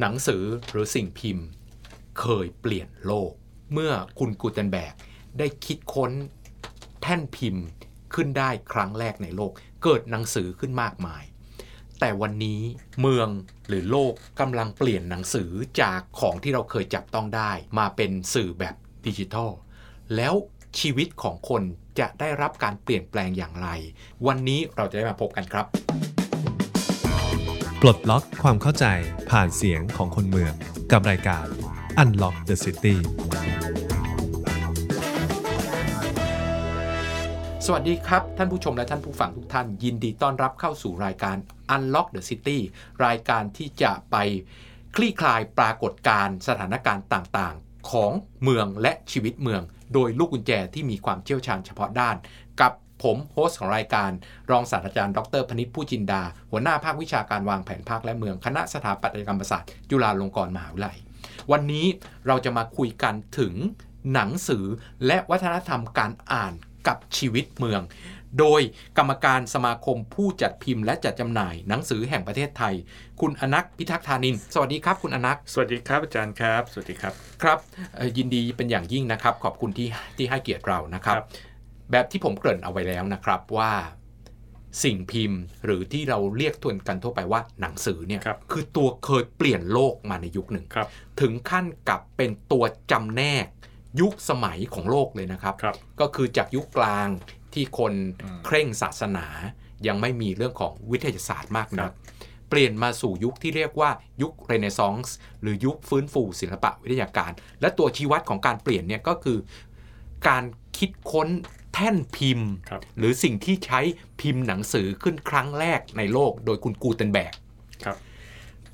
หนังสือหรือสิ่งพิมพ์ เคยเปลี่ยนโลก เมื่อคุณกูเทนแบกได้คิดค้นแท่นพิมพ์ขึ้นได้ครั้งแรกในโลก เกิดหนังสือขึ้นมากมาย แต่วันนี้เมืองหรือโลกกำลังเปลี่ยนหนังสือจากของที่เราเคยจับต้องได้ มาเป็นสื่อแบบดิจิทัล แล้วชีวิตของคนจะได้รับการเปลี่ยนแปลงอย่างไร วันนี้เราจะได้มาพบกันครับ ปลดล็อกความเข้าใจผ่านเสียงของคนเมือง กับรายการ Unlock the City สวัสดีครับ ท่านผู้ชมและท่านผู้ฟังทุกท่าน ยินดีต้อนรับเข้าสู่รายการ Unlock the City รายการที่จะไปคลี่คลายปรากฏการณ์สถานการณ์ต่างๆ ของเมืองและชีวิตเมือง โดยลูกกุญแจที่มีความเชี่ยวชาญเฉพาะด้าน ผม host ของรายการ รองศาสตราจารย์ ดรพนิษฐ์ผู้จินดา หัวหน้าภาควิชาการวางแผนภาคและเมือง คณะสถาปัตยกรรมศาสตร์ จุฬาลงกรณ์มหาวิทยาลัย วันนี้เราจะมาคุยกันถึงหนังสือและวัฒนธรรมการอ่านกับชีวิตเมือง โดยกรรมการสมาคมผู้จัดพิมพ์และจัดจำหน่ายหนังสือแห่งประเทศไทย คุณอนรรฆ พิทักษ์ธานิน สวัสดีครับคุณอนรรฆ สวัสดีครับอาจารย์ครับ สวัสดีครับ ครับเอ่อยินดีเป็นอย่างยิ่งนะครับ ขอบคุณที่ที่ให้เกียรติเรานะครับครับ แบบที่ผมเกริ่นเอาไว้แล้วนะครับว่าสิ่งพิมพ์หรือที่เราเรียกทวนกันทั่วไปว่าหนังสือเนี่ยครับคือตัวเคยเปลี่ยนโลกมาในยุคหนึ่งครับถึงขั้นกับเป็นตัวจำแนกยุคสมัยของโลกเลยนะครับครับก็คือจากยุคกลางที่คนอืมเคร่งศาสนา ยังไม่มีเรื่องของวิทยาศาสตร์มากครันักบเปลี่ยนมาสู่ยุคที่เรียกว่ายุคเรเนซองส์หรือยุคฟื้นฟูศิลปะวิทยาการ และตัวชี้วัดของการเปลี่ยนเนี่ยก็คือ การคิดค้น แท่นพิมพ์ครับหรือสิ่งที่ใช้พิมพ์หนังสือขึ้นครั้งแรกในโลกโดยคุณกูเทนแบกครับ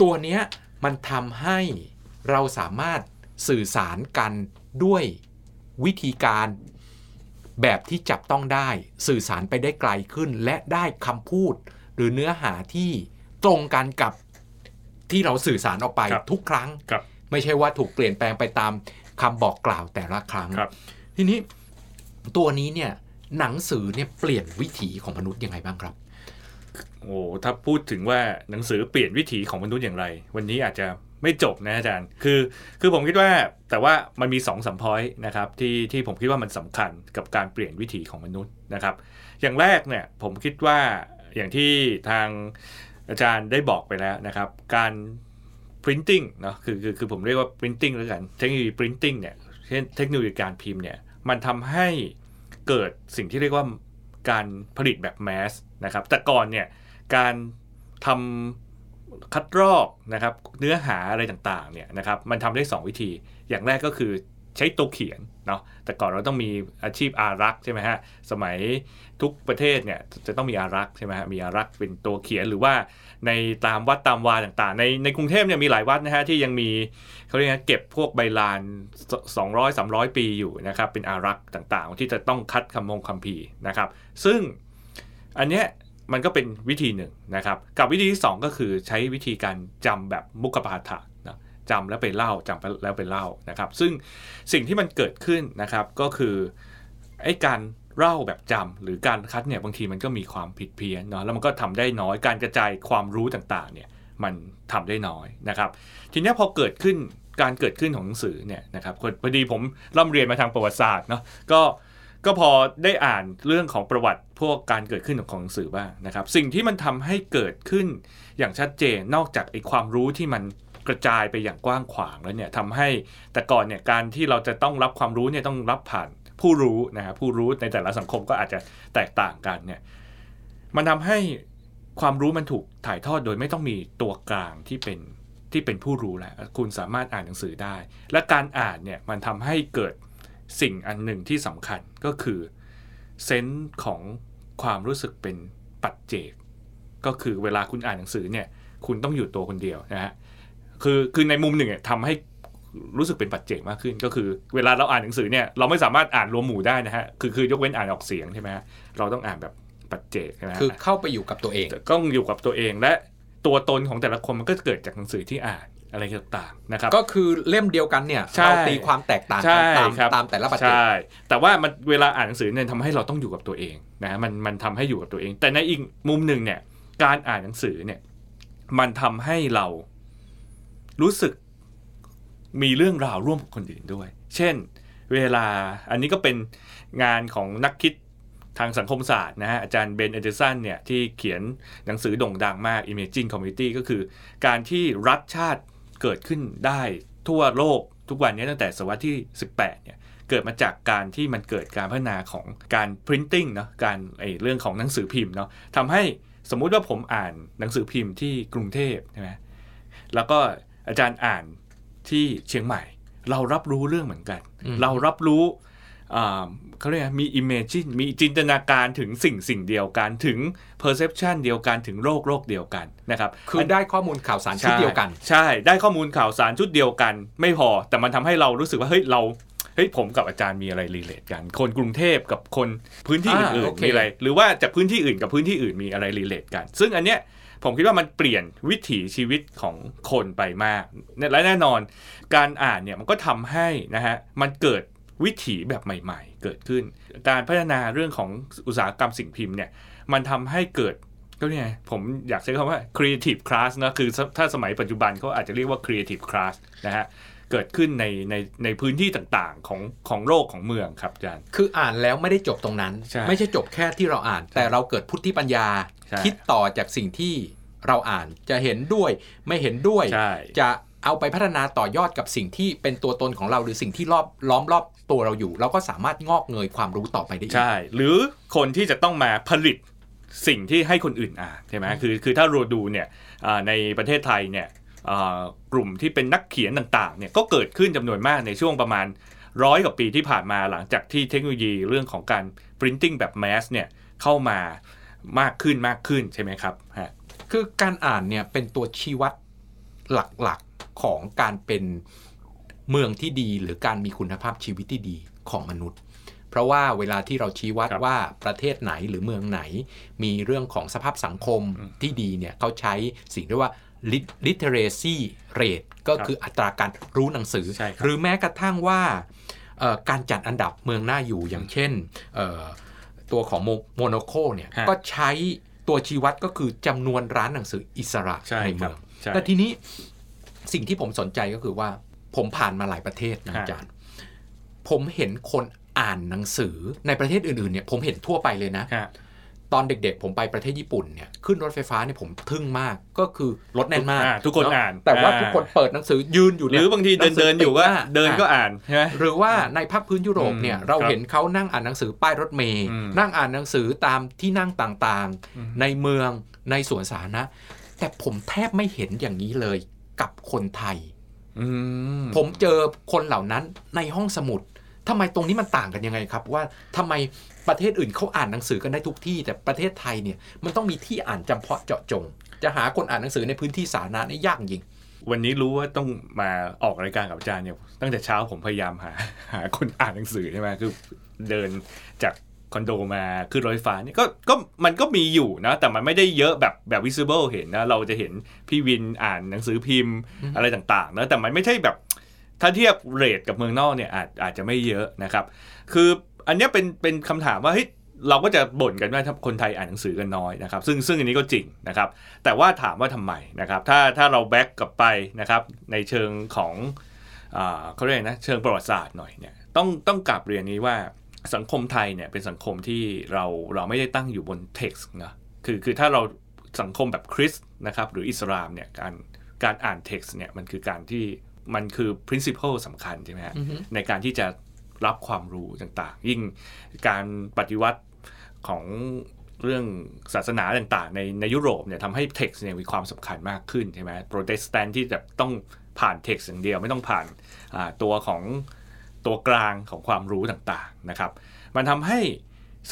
ตัวเนี้ยมันทำให้เราสามารถสื่อสารกันด้วยวิธีการแบบที่จับต้องได้ สื่อสารไปได้ไกลขึ้น และได้คำพูด หรือเนื้อหาที่ตรงกันกับที่เราสื่อสารออกไปครับทุกครั้งครับไม่ใช่ว่าถูกเปลี่ยนแปลงไปตามคำบอกกล่าวแต่ละครั้งครับทีนี้ ตัวนี้เนี่ยหนังสือเนี่ยเปลี่ยนวิถีของมนุษย์ยังไงบ้างครับ โอ้ถ้าพูดถึงว่าหนังสือเปลี่ยนวิถีของมนุษย์อย่างไร วันนี้อาจจะไม่จบนะอาจารย์ คือ คือผมคิดว่า แต่ว่ามันมี2องสมพอยต์นะครับที่ที่ผมคิดว่ามันสำคัญกับการเปลี่ยนวิถีของมนุษย์นะครับ อย่างแรกเนี่ยผมคิดว่าอย่างที่ทางอาจารย์ได้บอกไปแล้วนะครับ การ printing เนาะคือคือคือผมเรียกว่า printing แล้วกัน เทคโนโลยี printing เนี่ย เช่นเทคโนโลยีการพิมพ์เนี่ย มันทำให้เกิดสิ่งที่เรียกว่าการผลิตแบบแมสนะครับ แต่ก่อนเนี่ยการทำคัดลอกนะครับเนื้อหาอะไรต่างๆเนี่ยนะครับมันทำได้ 2 วิธีอย่างแรกก็คือ ใช้ตัวเขียนเนาะแต่ก่อนเราต้องมีอาชีพอารักษ์ใช่ไหมฮะสมัยทุกประเทศเนี่ยจะต้องมีอารักษ์ใช่ไหมฮะมีอารักษ์เป็นตัวเขียนหรือว่าในตามวัดตามวาต่างๆ ในในกรุงเทพเนี่ยมีหลายวัดนะฮะที่ยังมีเขาเรียกเก็บพวกใบลาน 200 300 ปีอยู่นะครับเป็นอารักษ์ต่างๆ ที่จะต้องคัดคำมงคำพีนะครับ ซึ่งอันเนี้ยมันก็เป็นวิธีหนึ่งนะครับ กับวิธีที่สองก็คือใช้วิธีการจำแบบมุกปาฐะ จำแล้วไปเล่าจำแล้วไปเล่านะครับ ซึ่งสิ่งที่มันเกิดขึ้นนะครับก็คือไอ้การเล่าแบบจำหรือการคัดเนี่ยบางทีมันก็มีความผิดเพี้ยนเนาะแล้วมันก็ทำได้น้อยการกระจายความรู้ต่างๆเนี่ยมันทำได้น้อยนะครับ ทีนี้พอเกิดขึ้นการเกิดขึ้นของหนังสือเนี่ยนะครับพอดีผมร่ำเรียนมาทางประวัติศาสตร์เนาะก็ก็พอได้อ่านเรื่องของประวัติพวกการเกิดขึ้นของหนังสือบ้างนะครับ สิ่งที่มันทำให้เกิดขึ้นอย่างชัดเจนนอกจากไอ้ความรู้ที่มัน กระจายไปอย่างกว้างขวางแล้วเนี่ยทำให้แต่ก่อนเนี่ยการที่เราจะต้องรับความรู้เนี่ยต้องรับผ่านผู้รู้นะครับผู้รู้ในแต่ละสังคมก็อาจจะแตกต่างกันเนี่ยมันทำให้ความรู้มันถูกถ่ายทอดโดยไม่ต้องมีตัวกลางที่เป็นที่เป็นผู้รู้แล้วคุณสามารถอ่านหนังสือได้ และการอ่านเนี่ยมันทำให้เกิดสิ่งอันหนึ่งที่สำคัญก็คือเซนส์ของความรู้สึกเป็นปัจเจก ก็คือเวลาคุณอ่านหนังสือเนี่ยคุณต้องอยู่ตัวคนเดียวนะฮะ คือคือในมุมหนึ่งเนี่ยทำให้รู้สึกเป็นปัจเจกมากขึ้น ก็คือเวลาเราอ่านหนังสือเนี่ยเราไม่สามารถอ่านรวมหมู่ได้นะฮะคือคือยกเว้นอ่านออกเสียงใช่ไหมฮะเราต้องอ่านแบบปัจเจกใช่ไหมฮะคือเข้าไปอยู่กับตัวเองต้องอยู่กับตัวเองและตัวตนของแต่ละคนมันก็เกิดจากหนังสือที่อ่านอะไรต่างๆนะครับก็คือเล่มเดียวกันเนี่ยใช่เราตีความแตกต่างใช่กันตามครับตามแต่ละประเทศใช่แต่ว่ามันเวลาอ่านหนังสือเนี่ยทำให้เราต้องอยู่กับตัวเองนะมันมันทำให้อยู่กับตัวเอง แต่ในอีกมุมหนึ่งเนี่ยการอ่านหนังสือเนี่ยมันทำให้เรา รู้สึกมีเรื่องราวร่วมกับคนอื่นด้วย เช่น เวลาอันนี้ก็เป็นงานของนักคิดทางสังคมศาสตร์นะฮะอาจารย์เบนเอเดอร์สันเนี่ยที่เขียนหนังสือโด่งดังมาก Imagine Community ก็คือ การที่รัฐชาติเกิดขึ้นได้ทั่วโลกทุกวันนี้ตั้งแต่ศตวรรษที่ 18 เนี่ยเกิดมาจากการที่มันเกิดการพัฒนาของการ printing เนาะการไอเรื่องของหนังสือพิมพ์เนาะทำให้สมมุติว่าผมอ่านหนังสือพิมพ์ที่กรุงเทพใช่ไหมแล้วก็ อาจารย์อ่านที่เชียงใหม่ เรารับรู้เรื่องเหมือนกันอืมเรารับรู้อ่าเขาเรียกอะไรมี imagine มีจินตนาการถึงสิ่งสิ่งเดียวกันถึง perception เดียวกันถึงโรคโรคเดียวกันนะครับคือได้ข้อมูลข่าวสารชุดเดียวกัน ใช่ได้ข้อมูลข่าวสารชุดเดียวกัน ไม่พอแต่มันทำให้เรารู้สึกว่าเฮ้ยเราเฮ้ยผมกับอาจารย์มีอะไร relate กัน คนกรุงเทพกับคนพื้นที่อ่าอื่นโอเคๆมีอะไร หรือว่าจากพื้นที่อื่นกับพื้นที่อื่นมีอะไร relate กัน ซึ่งอันเนี้ย ผมคิดว่ามันเปลี่ยนวิถีชีวิตของคนไปมาก และแน่นอนการอ่านเนี่ยมันก็ทำให้นะฮะมันเกิดวิถีแบบใหม่ ๆ เกิดขึ้น การพัฒนาเรื่องของอุตสาหกรรมสิ่งพิมพ์เนี่ยมันทำให้เกิดก็เนี่ยผมอยากใช้คำว่า creative class นะคือถ้าสมัยปัจจุบันเขาอาจจะเรียกว่า creative class นะฮะเกิดขึ้นในในในพื้นที่ต่างๆของของโลกของเมืองครับอาจารย์ คืออ่านแล้วไม่ได้จบตรงนั้นใช่ไม่ใช่จบแค่ที่เราอ่าน แต่เราเกิดพุทธิปัญญาใช่ คิดต่อจากสิ่งที่เราอ่านจะเห็นด้วยไม่เห็นด้วยใช่จะเอาไปพัฒนาต่อยอดกับสิ่งที่เป็นตัวตนของเราหรือสิ่งที่รอบล้อมรอบตัวเราอยู่ เราก็สามารถงอกเงยความรู้ต่อไปได้อีกใช่ หรือคนที่จะต้องมาผลิตสิ่งที่ให้คนอื่นอ่านใช่ไหมคือคือถ้าเราดูเนี่ยอ่าในประเทศไทยเนี่ยอ่ากลุ่มที่เป็นนักเขียนต่างๆเนี่ยก็เกิดขึ้นจำนวนมากในช่วงประมาณร้อยกว่าปีที่ผ่านมาหลังจากที่เทคโนโลยีเรื่องของการ printing แบบ mass เนี่ยเข้ามา มากขึ้นมากขึ้นใช่ไหมครับฮะคือการอ่านเนี่ยเป็นตัวชี้วัดหลักๆของการเป็นเมืองที่ดี หรือการมีคุณภาพชีวิตที่ดีของมนุษย์ เพราะว่าเวลาที่เราชี้วัดครับว่าประเทศไหนหรือเมืองไหน มีเรื่องของสภาพสังคมที่ดีเนี่ยเขาใช้สิ่งที่ว่า lit- literacy rate ก็คืออัตราการรู้หนังสือใช่ครับหรือแม้กระทั่งว่าเอ่อการจัดอันดับเมืองน่าอยู่อย่างเช่นเอ่อ ตัวของโมโนโคเนี่ยฮะก็ใช้ตัวชี้วัดก็คือจำนวนร้านหนังสืออิสระใช่ในคเมืรับองใช่แต่ทีนี้สิ่งที่ผมสนใจก็คือว่าผมผ่านมาหลายประเทศนะฮะอาจารย์ ผมเห็นคนอ่านหนังสือในประเทศอื่นๆเนี่ยผมเห็นทั่วไปเลยนะฮะ ตอนเด็กๆ ผมไปประเทศญี่ปุ่นเนี่ยขึ้นรถไฟฟ้าเนี่ยผมทึ่งมากก็คือรถแน่นมากอ่าทุกคนเะอ่าน แต่ว่าอ่าทุกคนเปิดหนังสือยืนอยู่หเนี่รือบางทีเดินเดินๆอยู่ก็หงสืเดินก็อะอ่านใช่ไหมหรือว่าในภาคพื้นยุโรปเนี่ยอืมเราครับเห็นเขานั่งอ่านหนังสือป้ายรถเมย์อืมนั่งอ่านหนังสือตามที่นั่งต่างอืมๆในเมืองในสวนสาธารณะแต่ผมแทบไม่เห็นอย่างนี้เลยกับคนไทยอืมผมเจอคนเหล่านั้นในห้องสมุดทำไมตรงนี้มันต่างกันยังไงครับ ว่าทำไม ประเทศอื่นเขาอ่านหนังสือกันได้ทุกที่ แต่ประเทศไทยเนี่ยมันต้องมีที่อ่านจำเพาะเจาะจง จะหาคนอ่านหนังสือในพื้นที่สาธารณะนี่ยากจริงวันนี้รู้ว่าต้องมาออกรายการกับอาจารย์เนี่ยตั้งแต่เช้าผมพยายามหาหาคนอ่านหนังสือใช่ไหมคือเดินจากคอนโดมาขึ้นรถไฟฟ้านี่ก็ก็มันก็มีอยู่นะ แต่มันไม่ได้เยอะแบบแบบ visible เห็นนะ เราจะเห็นพี่วินอ่านหนังสือพิมพ์อืมอะไรต่างๆนะแต่มันไม่ใช่แบบถ้าเทียบเรทกับเมืองนอกเนี่ยอาจอาจจะไม่เยอะนะครับ คือ อันเนี้ยเป็นเป็นคำถามว่าเฮ้ยเราก็จะบ่นกันว่าถ้าคนไทยอ่านหนังสือกันน้อยนะครับ ซึ่งซึ่งอันนี้ก็จริงนะครับ แต่ว่าถามว่าทำไมนะครับ ถ้าถ้าเราแบ็กกลับไปนะครับในเชิงของอ่าเขาเรียกนะเชิงประวัติศาสตร์หน่อยเนี่ยต้องต้องกราบเรียนงี้ว่าสังคมไทยเนี่ยเป็นสังคมที่เราเราไม่ได้ตั้งอยู่บนเท็กซ์นะคือคือถ้าเราสังคมแบบคริสต์นะครับหรืออิสลามเนี่ยการการอ่านเท็กซ์เนี่ยมันคือการที่มันคือ principle สำคัญใช่ไหมฮะอือฮึในการที่จะ รับความรู้ต่างๆ ยิ่งการปฏิวัติของเรื่องศาสนาต่างๆ ในในยุโรปเนี่ยทำให้เท็กซ์เนี่ยมีความสำคัญมากขึ้นใช่ไหมโปรเตสแตนต์ที่แบบต้องผ่านเท็กซ์อย่างเดียวไม่ต้องผ่านอ่าตัวของตัวกลางของความรู้ต่างๆนะครับ มันทำให้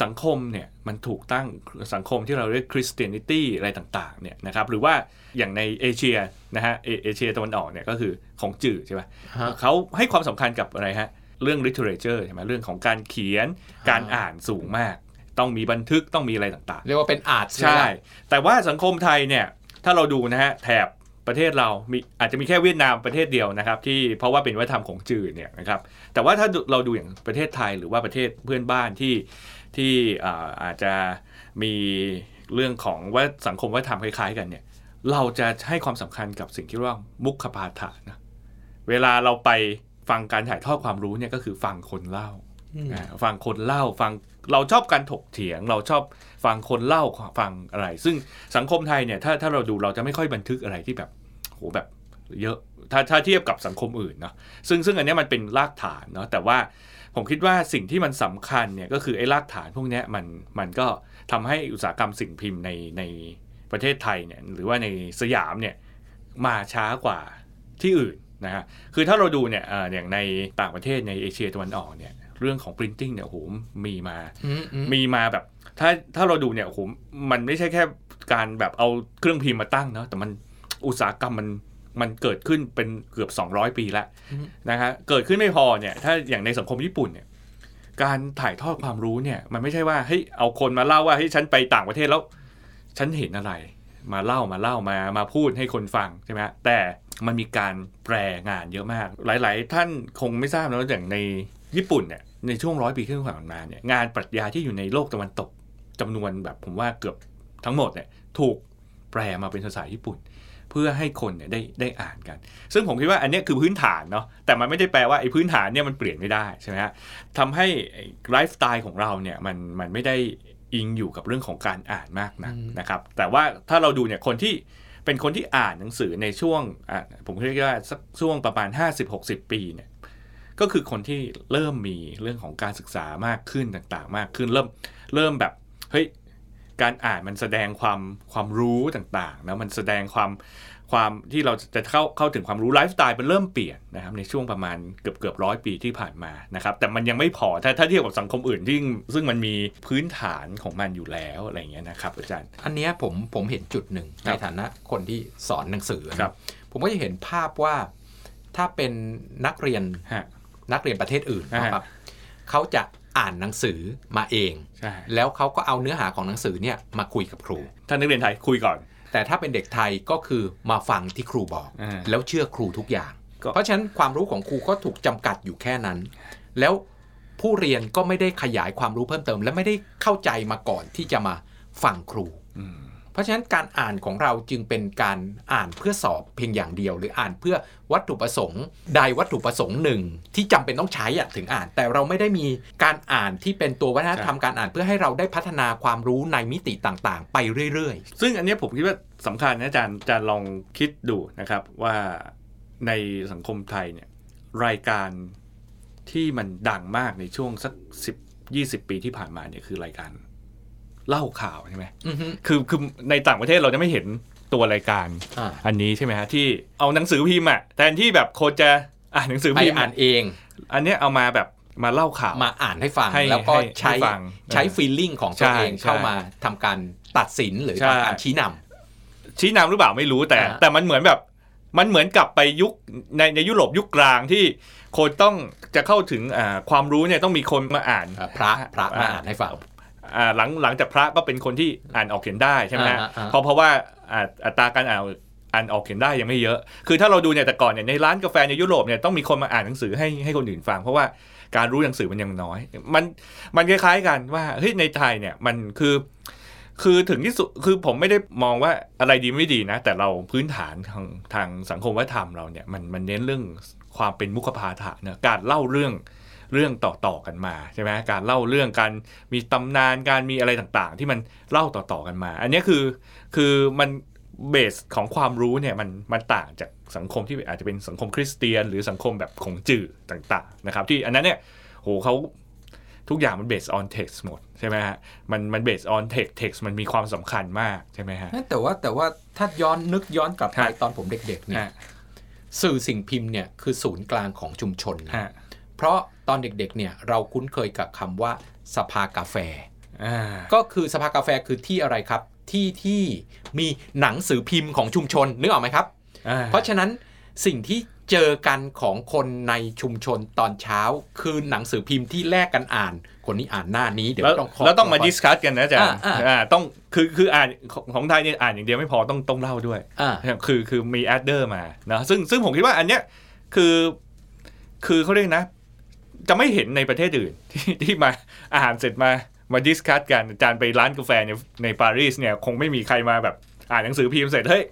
สังคมเนี่ยมันถูกตั้งสังคมที่เราเรียก Christianity อะไรต่างๆเนี่ยนะครับหรือว่าอย่างในเอเชียนะฮะเอเอเชียตะวันออกเนี่ยก็คือขงจื๊อใช่ไหมฮะเขาให้ความสำคัญกับอะไรฮะ เรื่อง literature ใช่ไหมเรื่องของการเขียนการอ่านสูงมาก ต้องมีบันทึกต้องมีอะไรต่างเรียกว่าเป็น art ๆใช่ แต่ว่าสังคมไทยเนี่ยถ้าเราดูนะฮะแถบประเทศเรามีอาจจะมีแค่เวียดนามประเทศเดียวนะครับ ที่เพราะว่าเป็นวัฒนธรรมของจืดเนี่ยนะครับแต่ว่าถ้าเราดูอย่างประเทศไทยหรือว่าประเทศเพื่อนบ้านที่ที่อ่าอาจจะมีเรื่องของว่าสังคมวัฒนธรรมคล้าย ๆ กันเนี่ยเราจะให้ความสำคัญกับสิ่งที่เรียกว่ามุขปาฐะนะเวลาเราไป ฟังการถ่ายทอดความรู้เนี่ยก็คือฟังคนเล่าอ่าฟังคนเล่าฟังเราชอบการถกเถียง เราชอบฟังคนเล่าฟังอะไร ซึ่งสังคมไทยเนี่ยถ้าถ้าเราดูเราจะไม่ค่อยบันทึกอะไรที่แบบโหแบบเยอะถ้าถ้าเทียบกับสังคมอื่นเนาะซึ่งซึ่งอันเนี้ยมันเป็นรากฐานเนาะแต่ว่าผมคิดว่าสิ่งที่มันสำคัญเนี่ยก็คือไอ้รากฐานพวกเนี้ยมันมันก็ทำให้อุตสาหกรรมสิ่งพิมพ์ในในประเทศไทยเนี่ยหรือว่าในสยามเนี่ยมาช้ากว่าที่อื่น นะฮะคือถ้าเราดูเนี่ยอ่าอย่างในต่างประเทศในเอเชียตะวันออกเนี่ยเรื่องของ printing เนี่ยโอ้โหมีมาอืมอืมมีมาแบบ ถ้าถ้าเราดูเนี่ยโอ้โหมันไม่ใช่แค่การแบบเอาเครื่องพิมพ์มาตั้งเนาะแต่มันอุตสาหกรรมมันมันเกิดขึ้นเป็นเกือบ 200 ปีแล้วนะฮะเกิดขึ้นไม่พอเนี่ยถ้าอย่างในสังคมญี่ปุ่นเนี่ยการถ่ายทอดความรู้เนี่ยมันไม่ใช่ว่าเฮ้ยเอาคนมาเล่าว่าเฮ้ยฉันไปต่างประเทศแล้ว ฉันเห็นอะไร มาเล่ามาเล่ามามาพูดให้คนฟังใช่ไหมฮะแต่ มันมีการแปลงานเยอะมาก หลาย ๆ ท่านคงไม่ทราบนะว่าอย่างในญี่ปุ่นเนี่ยในช่วงร้อยปีที่ผ่านมาเนี่ยงานปรัชญาที่อยู่ในโลกตะวันตกจำนวนแบบผมว่าเกือบทั้งหมดเนี่ยถูกแปลมาเป็นภาษาญี่ปุ่น เพื่อให้คนเนี่ยได้ได้อ่านกัน ซึ่งผมคิดว่าอันเนี้ยคือพื้นฐานเนาะแต่มันไม่ได้แปลว่าไอ้พื้นฐานเนี่ยมันเปลี่ยนไม่ได้ใช่ไหมฮะทำให้ไลฟ์สไตล์ของเราเนี่ยมันมันไม่ได้อิงอยู่กับเรื่องของการอ่านมากนักนะครับแต่ว่าถ้าเราดูเนี่ยคนที่ เป็นคนที่อ่านหนังสือในช่วงผมเรียกว่าสักช่วงประมาณ 50-60 ปีเนี่ยก็คือคนที่เริ่มมีเรื่องของการศึกษามากขึ้นต่างๆ มากขึ้นเริ่มเริ่มแบบเฮ้ย การอ่านมันแสดงความความรู้ต่างๆนะมันแสดงความความที่เราจะเข้าเข้าถึงความรู้ไลฟ์สไตล์มันเริ่มเปลี่ยนนะครับในช่วงประมาณเกือบเกือบร้อยปีที่ผ่านมานะครับแต่มันยังไม่พอถ้าถ้าเทียบกับสังคมอื่นที่ซึ่งมันมีพื้นฐานของมันอยู่แล้วอะไรอย่างเงี้ยนะครับอาจารย์ อันเนี้ยผมผมเห็นจุดหนึ่งคในรับฐานะคนที่สอนหนังสือนะครับผมก็จะเห็นภาพว่าถ้าเป็นนักเรียนฮะนักเรียนประเทศอื่นอ่านะครับเขาจะ อ่านหนังสือมาเองใช่แล้วเขาก็เอาเนื้อหาของหนังสือเนี่ยมาคุยกับครูท่านนักเรียนไทยคุยก่อน แต่ถ้าเป็นเด็กไทยก็คือมาฟังที่ครูบอกอ่าแล้วเชื่อครูทุกอย่างก็เพราะฉะนั้นความรู้ของครูก็ถูกจำกัดอยู่แค่นั้น แล้วผู้เรียนก็ไม่ได้ขยายความรู้เพิ่มเติม และไม่ได้เข้าใจมาก่อนที่จะมาฟังครูอืม เพราะฉะนั้นการอ่านของเราจึงเป็นการอ่านเพื่อสอบเพียงอย่างเดียว หรืออ่านเพื่อวัตถุประสงค์ใดวัตถุประสงค์หนึ่ง ที่จำเป็นต้องใช้อะถึงอ่าน แต่เราไม่ได้มีการอ่านที่เป็นตัววัฒนธรรมการอ่านเพื่อให้เราได้พัฒนาความรู้ในมิติต่างๆ ไปเรื่อยๆ ซึ่งอันนี้ผมคิดว่าสำคัญนะอาจารย์อาจารย์ลองคิดดูนะครับว่าในสังคมไทยเนี่ยรายการที่มันดังมากในช่วงสักสิบยี่สิบปีที่ผ่านมาเนี่ยคือรายการ เล่าข่าวใช่ไหมๆอือฮึคือคือในต่างประเทศเราจะไม่เห็นตัวรายการอ่าอันนี้ใช่ไหมฮะที่เอาหนังสือพิมพ์อะแทนที่แบบโคนจะอ่านหนังสือไปพิมพ์อ่าอะนเอง อันเนี้ยเอามาแบบมาเล่าข่าวมาอ่านให้ฟังให้แล้วก็ให้ใช้ให้ฟังใช้เออฟีลลิ่งของตัวใช่เองใช่เข้ามาทำการตัดสินหรือใช่ทำการชี้นำชี้นำหรือเปล่าไม่รู้แต่อ่าแต่มันเหมือนแบบมันเหมือนกลับไปยุคในในยุโรปยุคกลางที่คนต้องจะเข้าถึงอ่าความรู้เนี่ยต้องมีคนมาอ่านเอ่อพระพระมาอ่านให้ฟังอ่า หลังหลังจากพระก็เป็นคนที่อ่านออกเขียนได้ใช่ไหมฮะอ่าอ่าเพราะเพราะว่าอ่าอัตราการอ่านอ่านออกเขียนได้ยังไม่เยอะ คือถ้าเราดูเนี่ยแต่ก่อนเนี่ยในร้านกาแฟในยุโรปเนี่ยต้องมีคนมาอ่านหนังสือให้ให้คนอื่นฟัง เพราะว่าการรู้หนังสือมันยังน้อย มันมันคล้ายๆกันว่าเฮ้ยในไทยเนี่ยมันคือคือถึงที่สุดคือผมไม่ได้มองว่าอะไรดีไม่ดีนะ แต่เราพื้นฐานทางทางสังคมวัฒนธรรมเราเนี่ยมันมันเน้นเรื่องความเป็นมุขพาฐะเนะการเล่าเรื่อง เรื่องต่อๆกันมาใช่ไหมการเล่าเรื่องการมีตำนานการมีอะไรต่างๆ ที่มันเล่าต่อๆกันมา อันเนี้ยคือคือมันเบสของความรู้เนี่ยมันมันต่างจากสังคมที่อาจจะเป็นสังคมคริสเตียน หรือสังคมแบบของจื่อต่างๆนะครับที่อันนั้นเนี่ยโหเขาทุกอย่างมัน based on text หมดใช่ไหมฮะมันมัน based on text text มันมีความสำคัญมากใช่ไหมฮะแต่ว่าแต่ว่าถ้าย้อนนึกย้อนกลับไปฮะตอนผมเด็กๆเนี่ยฮะสื่อสิ่งพิมพ์เนี่ยคือศูนย์กลางของชุมชนนะฮะ เพราะตอนเด็กๆเนี่ยเราคุ้นเคยกับคำว่าสภากาแฟอ่าก็คือสภากาแฟคือที่อะไรครับ ที่ที่มีหนังสือพิมพ์ของชุมชนนึกออกไหมครับอ่าเพราะฉะนั้นสิ่งที่เจอกันของคนในชุมชนตอนเช้า คือหนังสือพิมพ์ที่แลกกันอ่าน คนนี้อ่านหน้านี้เดี๋ยวแล้วต้องขแล้วต้องมาข discuss กันนะอาจารย์อ่าอ่าอ่าต้องคือคืออ่านของของไทยเนี่ยอ่านอย่างเดียวไม่พอต้องต้องเล่าด้วยอ่าคือคือมี add เติมมานะซึ่งซึ่งผมคิดว่าอันเนี้ยคือคือเขาเรียกนะ จะไม่เห็นในประเทศอื่นที่ที่มาอาหารเสร็จมามา discuss กันอาจารย์ไปร้านกาแฟในในปารีสเนี่ยคงไม่มีใครมาแบบอ่านหนังสือพิมพ์เสร็จเฮ้ย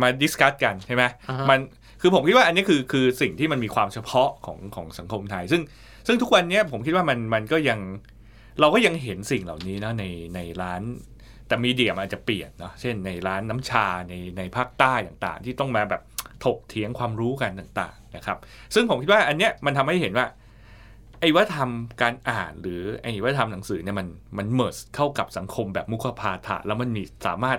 มาดิสคัตกันใช่ไหมอ่าฮะมันคือผมคิดว่าอันนี้คือคือสิ่งที่มันมีความเฉพาะของของสังคมไทย ซึ่งซึ่งทุกวันเนี้ยผมคิดว่ามันมันก็ยังเราก็ยังเห็นสิ่งเหล่านี้นะในในร้าน แต่มีเดียมันอาจจะเปลี่ยนเนาะเช่นในร้านน้ำชาในในภาคใต้ต่างๆ ที่ต้องมาแบบถกเถียงความรู้กันต่างๆนะครับ ซึ่งผมคิดว่าอันเนี้ยมันทำให้เห็นว่า ไอ้วัฒนธรรมการอ่านหรือไอ้วัฒนธรรมหนังสือเนี่ยมันมันเมิร์สเข้ากับสังคมแบบมุขพาฐะแล้วมันมีสามารถ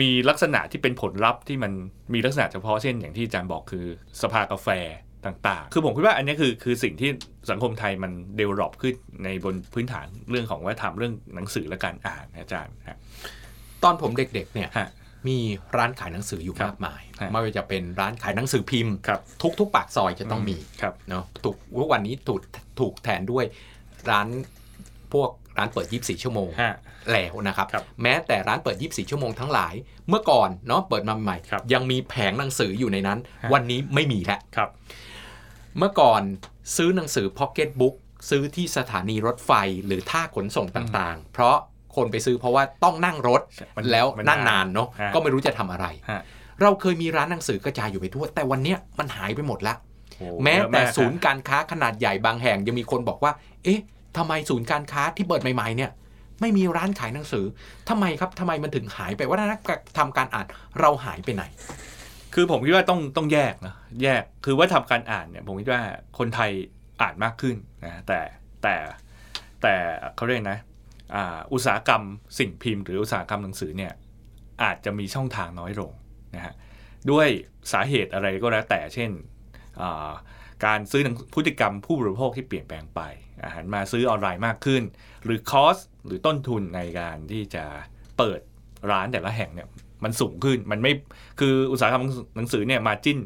มีลักษณะที่เป็นผลลัพธ์ที่มันมีลักษณะเฉพาะเช่นอย่างที่อาจารย์บอกคือสภากาแฟต่างๆ คือผมคิดว่าอันเนี้ยคือคือสิ่งที่สังคมไทยมันเดเวล o อปขึ้นในบนพื้นฐานเรื่องของวัฒนธรรมเรื่องหนังสือและการอ่านนะอาจารย์ฮะตอนผมเด็กๆเนี่ยฮะมีร้านขายหนังสืออยู่ครับมากมายฮะไม่ว่าจะเป็นร้านขายหนังสือพิมพ์ครับทุกทุกปากซอยจะต้องมีครับเนาะถูกทุกวันนี้ถูก ถูกแทนด้วยร้านพวกร้านเปิด 24 ชั่วโมงฮะแล้วนะครับครับ แม้แต่ร้านเปิด 24 ชั่วโมงทั้งหลาย เมื่อก่อนเนาะเปิดมาใหม่ครับยังมีแผงหนังสืออยู่ในนั้นฮะวันนี้ไม่มีแล้วครับเมื่อก่อนซื้อหนังสือพ็อกเก็ตบุ๊กซื้อที่สถานีรถไฟหรือท่าขนส่งต่างๆ เพราะคนไปซื้อเพราะว่าต้องนั่งรถมันแล้วมันนั่งนานนานเนาะฮะก็ไม่รู้จะทำอะไรฮะเราเคยมีร้านหนังสือกระจายอยู่ไปทั่ว แต่วันเนี้ยมันหายไปหมดละโอ้ แม้เยอะแต่ากศูนย์ฮะการค้าขนาดใหญ่บางแห่งยังมีคนบอกว่า เอ๊ะทำไมศูนย์การค้าที่เปิดใหม่ ๆ เนี่ย ไม่มีร้านขายหนังสือทำไมครับทำไมมันถึงหายไปว่านักทำการอ่านเราหายไปไหน คือผมคิดว่าต้องต้องแยกนะแยกคือว่าทำการอ่านเนี่ยผมคิดว่าคนไทยอ่านมากขึ้นนะแต่แต่แต่เขาเรียกนะอ่าอุตสาหกรรมสิ่งพิมพ์ หรืออุตสาหกรรมหนังสือเนี่ยอาจจะมีช่องทางน้อยลงนะฮะด้วยสาเหตุอะไรก็แล้วแต่เช่นอ่า การซื้อพฤติกรรมผู้บริโภคที่เปลี่ยนแปลงไปอาหารมาซื้อออนไลน์มากขึ้น หรือคอสหรือต้นทุนในการที่จะเปิดร้านแต่ละแห่งเนี่ยมันสูงขึ้นมันไม่คืออุตสาหกรรมหนังสือเนี่ยมาจิ้น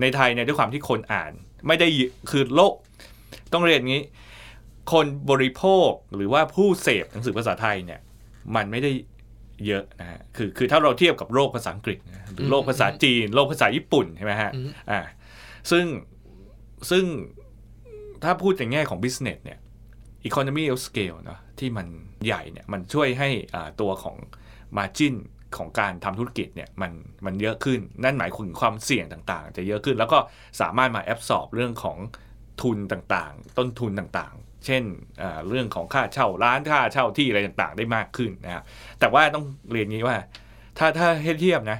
ในไทยเนี่ยด้วยความที่คนอ่าน ไม่ได้เยอะคือโลก ต้องเรียนงี้ คนบริโภคหรือว่าผู้เสพหนังสือภาษาไทยเนี่ยมันไม่ได้เยอะนะฮะคือคือถ้าเราเทียบกับโลกภาษาอังกฤษหรือโลกภาษาจีน โลกภาษาญี่ปุ่นใช่ไหมฮะอ่า ซึ่งซึ่งถ้าพูดในแง่ของ business เนี่ย economy of scale เนะที่มันใหญ่เนี่ย มันช่วยให้ตัวของ margin ของการทำธุรกิจเนี่ยมันมันเยอะขึ้น นั่นหมายถึงความเสี่ยงต่างๆ จะเยอะขึ้น แล้วก็สามารถมาแอบสอบเรื่องของทุนต่างๆ ต้นทุนต่างๆ เช่นเรื่องของค่าเช่าร้านค่าเช่าที่อะไรต่างๆ ได้มากขึ้นนะครับแต่ว่าต้องเรียนงี้ว่าถ้าถ้าให้เทียบนะ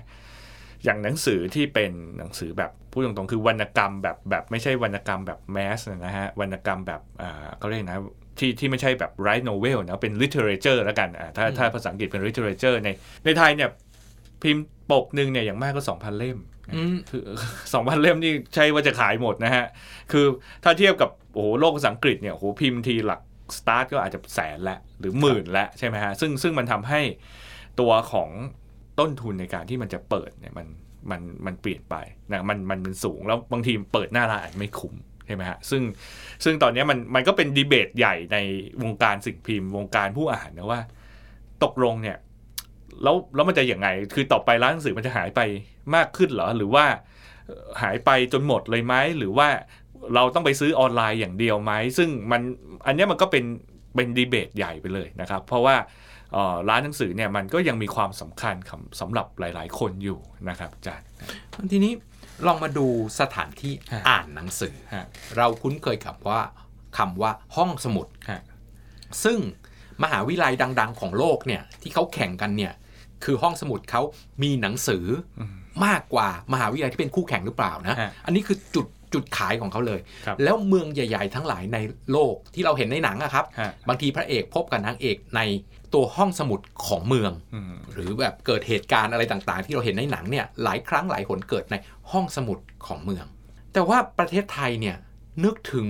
อย่างหนังสือที่เป็นหนังสือแบบ พูดตรงๆ คือวรรณกรรมแบบแบบไม่ใช่วรรณกรรมแบบแมสนะฮะวรรณกรรมแบบอ่าเขาเรียกนะที่ที่ไม่ใช่แบบ write novel นะเป็น literature แล้วกันอ่าถ้าอืมถ้าภาษาอังกฤษเป็น literature ในในไทยเนี่ยพิมพ์ปกหนึ่งเนี่ยอย่างมากก็2,000เล่มอืมคือ2,000เล่มนี่ใช่ว่าจะขายหมดนะฮะ คือถ้าเทียบกับโอ้โหโลกภาษาอังกฤษเนี่ยโอ้โหพิมพ์ทีหลักสตาร์ทก็อาจจะแสนละหรือหมื่นละใช่ไหมฮะซึ่งซึ่งมันทำให้ตัวของต้นทุนในการที่มันจะเปิดเนี่ยมัน มันมันเปลี่ยนไปนะมันมันมันสูง แล้วบางทีเปิดหน้าร้านไม่คุ้มใช่ไหมฮะซึ่งซึ่งตอนนี้มันมันก็เป็นดีเบตใหญ่ในวงการสิ่งพิมพ์ วงการผู้อ่านนะว่า ตกลงเนี่ยแล้วแล้วมันจะอย่างไง คือต่อไปร้านหนังสือมันจะหายไปมากขึ้นเหรอ หรือว่าหายไปจนหมดเลยไหมหรือว่าเราต้องไปซื้อออนไลน์อย่างเดียวไหมซึ่งมันอันนี้มันก็เป็นเป็นดีเบตใหญ่ไปเลยนะครับ เพราะว่า ร้านหนังสือเนี่ยมันก็ยังมีความสำคัญคำสำหรับหลาย ๆ คนอยู่นะครับอาจารย์ทีนี้ลองมาดูสถานที่ฮะอ่านหนังสือฮะเราคุ้นเคยกับว่าคำว่าห้องสมุดฮะซึ่งมหาวิทยาลัยดัง ๆ ของโลกเนี่ยที่เขาแข่งกันเนี่ยคือห้องสมุดเขามีหนังสืออมมากกว่ามหาวิทยาลัยที่เป็นคู่แข่งหรือเปล่านะฮะอันนี้คือจุดจุดขายของเขาเลยครับแล้วเมืองใหญ่ ๆ ทั้งหลายในโลกที่เราเห็นในหนังอะครับฮะบางทีพระเอกพบกับนางเอกใน ตัวห้องสมุดของเมืองอืมหรือแบบเกิดเหตุการณ์อะไรต่างๆ ที่เราเห็นในหนังเนี่ยหลายครั้งหลายหนเกิดในห้องสมุดของเมือง แต่ว่าประเทศไทยเนี่ยนึกถึง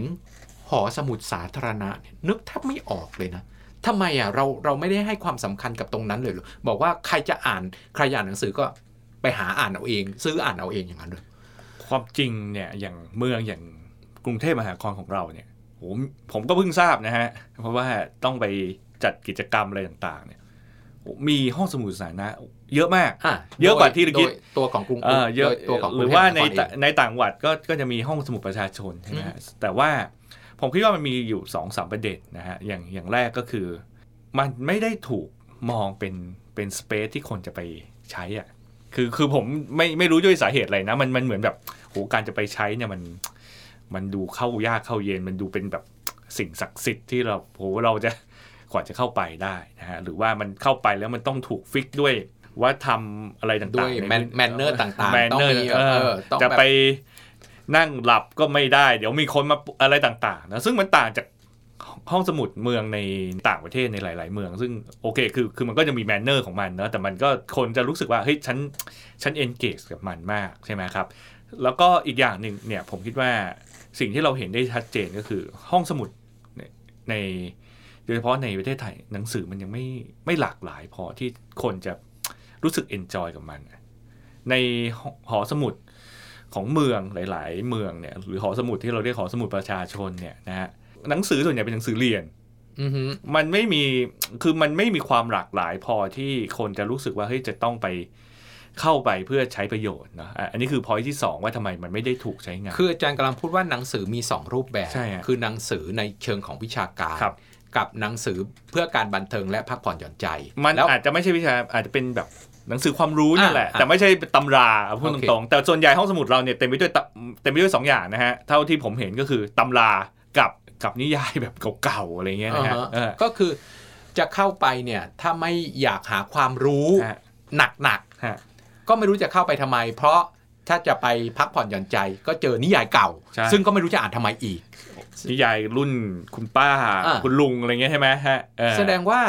หอสมุดสาธารณะเนี่ยนึกแทบไม่ออกเลยนะทำไมอะเราเราไม่ได้ให้ความสำคัญกับตรงนั้นเลยเหรอบอกว่าใครจะอ่านใครอยากอ่านหนังสือก็ไปหาอ่านเอาเอง ซื้ออ่านเอาเองอย่างนั้นเลยความจริงเนี่ยอย่างเมืองอย่างกรุงเทพมหานครของเราเนี่ยผมผมก็เพิ่งทราบนะฮะ เพราะว่าต้องไป จัดกิจกรรมอะไรต่างๆเนี่ยโอ้มีห้องสมุดสาธารณะเยอะมากอะเยอะกว่าที่เราคิดโยตัวของกรุงเออเยอะโดตัวของกหรุรืงอเทพว่าในมหานครเองในต่างจังหวัดก็ก็จะมีห้องสมุดประชาชนใช่ไหมฮะแต่ว่าผมคิดว่ามันมีอยู่สองสามประเด็นนะฮะอย่างอย่างแรกก็คือ มันไม่ได้ถูกมองเป็นเป็น space ที่คนจะไปใช้อะคือคือผมไม่ไม่รู้ด้วยสาเหตุอะไรนะมันมันเหมือนแบบโหการจะไปใช้เนี่ยมันมันดูเข้ายากเข้าเย็นมันดูเป็นแบบสิ่งศักดิ์สิทธิ์ที่เราโหเราจะ กว่าจะเข้าไปได้นะฮะหรือว่ามันเข้าไปแล้วมันต้องถูก fix ด้วยว่าทำอะไรต่างๆด้วยใน man manner ต่างๆ manner ต้องมีเอเอออต้องจะแบบไปนั่งหลับก็ไม่ได้ เดี๋ยวมีคนมาอะไรต่างๆนะซึ่งมันต่างจากห้องสมุดเมืองในต่างประเทศในหลาย ๆ เมือง ซึ่งโอเคคือคือมันก็จะมี manner ของมันเนอะแต่มันก็คนจะรู้สึกว่าเฮ้ยฉันฉัน engage กับมันมากใช่ไหมครับ แล้วก็อีกอย่างหนึ่งเนี่ยผมคิดว่าสิ่งที่เราเห็นได้ชัดเจนก็คือห้องสมุดใน โดยเฉพาะในประเทศไทยหนังสือมันยังไม่ไม่หลากหลายพอที่คนจะรู้สึก enjoy กับมัน ในหอสมุดของเมืองหลาย ๆ เมืองเนี่ยหรือหอสมุดที่เราเรียกหอสมุดประชาชนเนี่ยนะฮะหนังสือส่วนใหญ่เป็นหนังสือเรียนอือฮึมันไม่มีคือมันไม่มีความหลากหลายพอที่คนจะรู้สึกว่าเฮ้ยจะต้องไปเข้าไปเพื่อใช้ประโยชน์นะอะอันนี้คือพอยที่สองว่าทำไมมันไม่ได้ถูกใช้งาน คืออาจารย์กำลังพูดว่าหนังสือมี 2 รูปแบบใช่ฮะคือหนังสือในเชิงของวิชาการครับ กับหนังสือเพื่อการบันเทิงและพักผ่อนหย่อนใจ มันแล้วอาจจะไม่ใช่วิชาอาจจะเป็นแบบหนังสือความรู้นี่แหละอ่าแต่ไม่ใช่ตำราเอาพูดโอเคตรงๆ แต่ส่วนใหญ่ห้องสมุดเราเนี่ยเต็มไปด้วยตะเต็มไปด้วยสองอย่างนะฮะ เท่าที่ผมเห็นก็คือตำรากับกับนิยายแบบเก่าๆอะไรเงี้ยนะฮะอ่าฮะเออก็คือจะเข้าไปเนี่ยถ้าไม่อยากหาความรู้ฮะหนักฮะๆก็ไม่รู้จะเข้าไปทำไม เพราะถ้าจะไปพักผ่อนหย่อนใจ ก็เจอนิยายเก่าใช่ซึ่งก็ไม่รู้จะอ่านทำไมอีก นิยายรุ่นคุณป้าอ่าคุณลุงอะไรเงี้ยใช่ไหมฮะเออแสดงว่า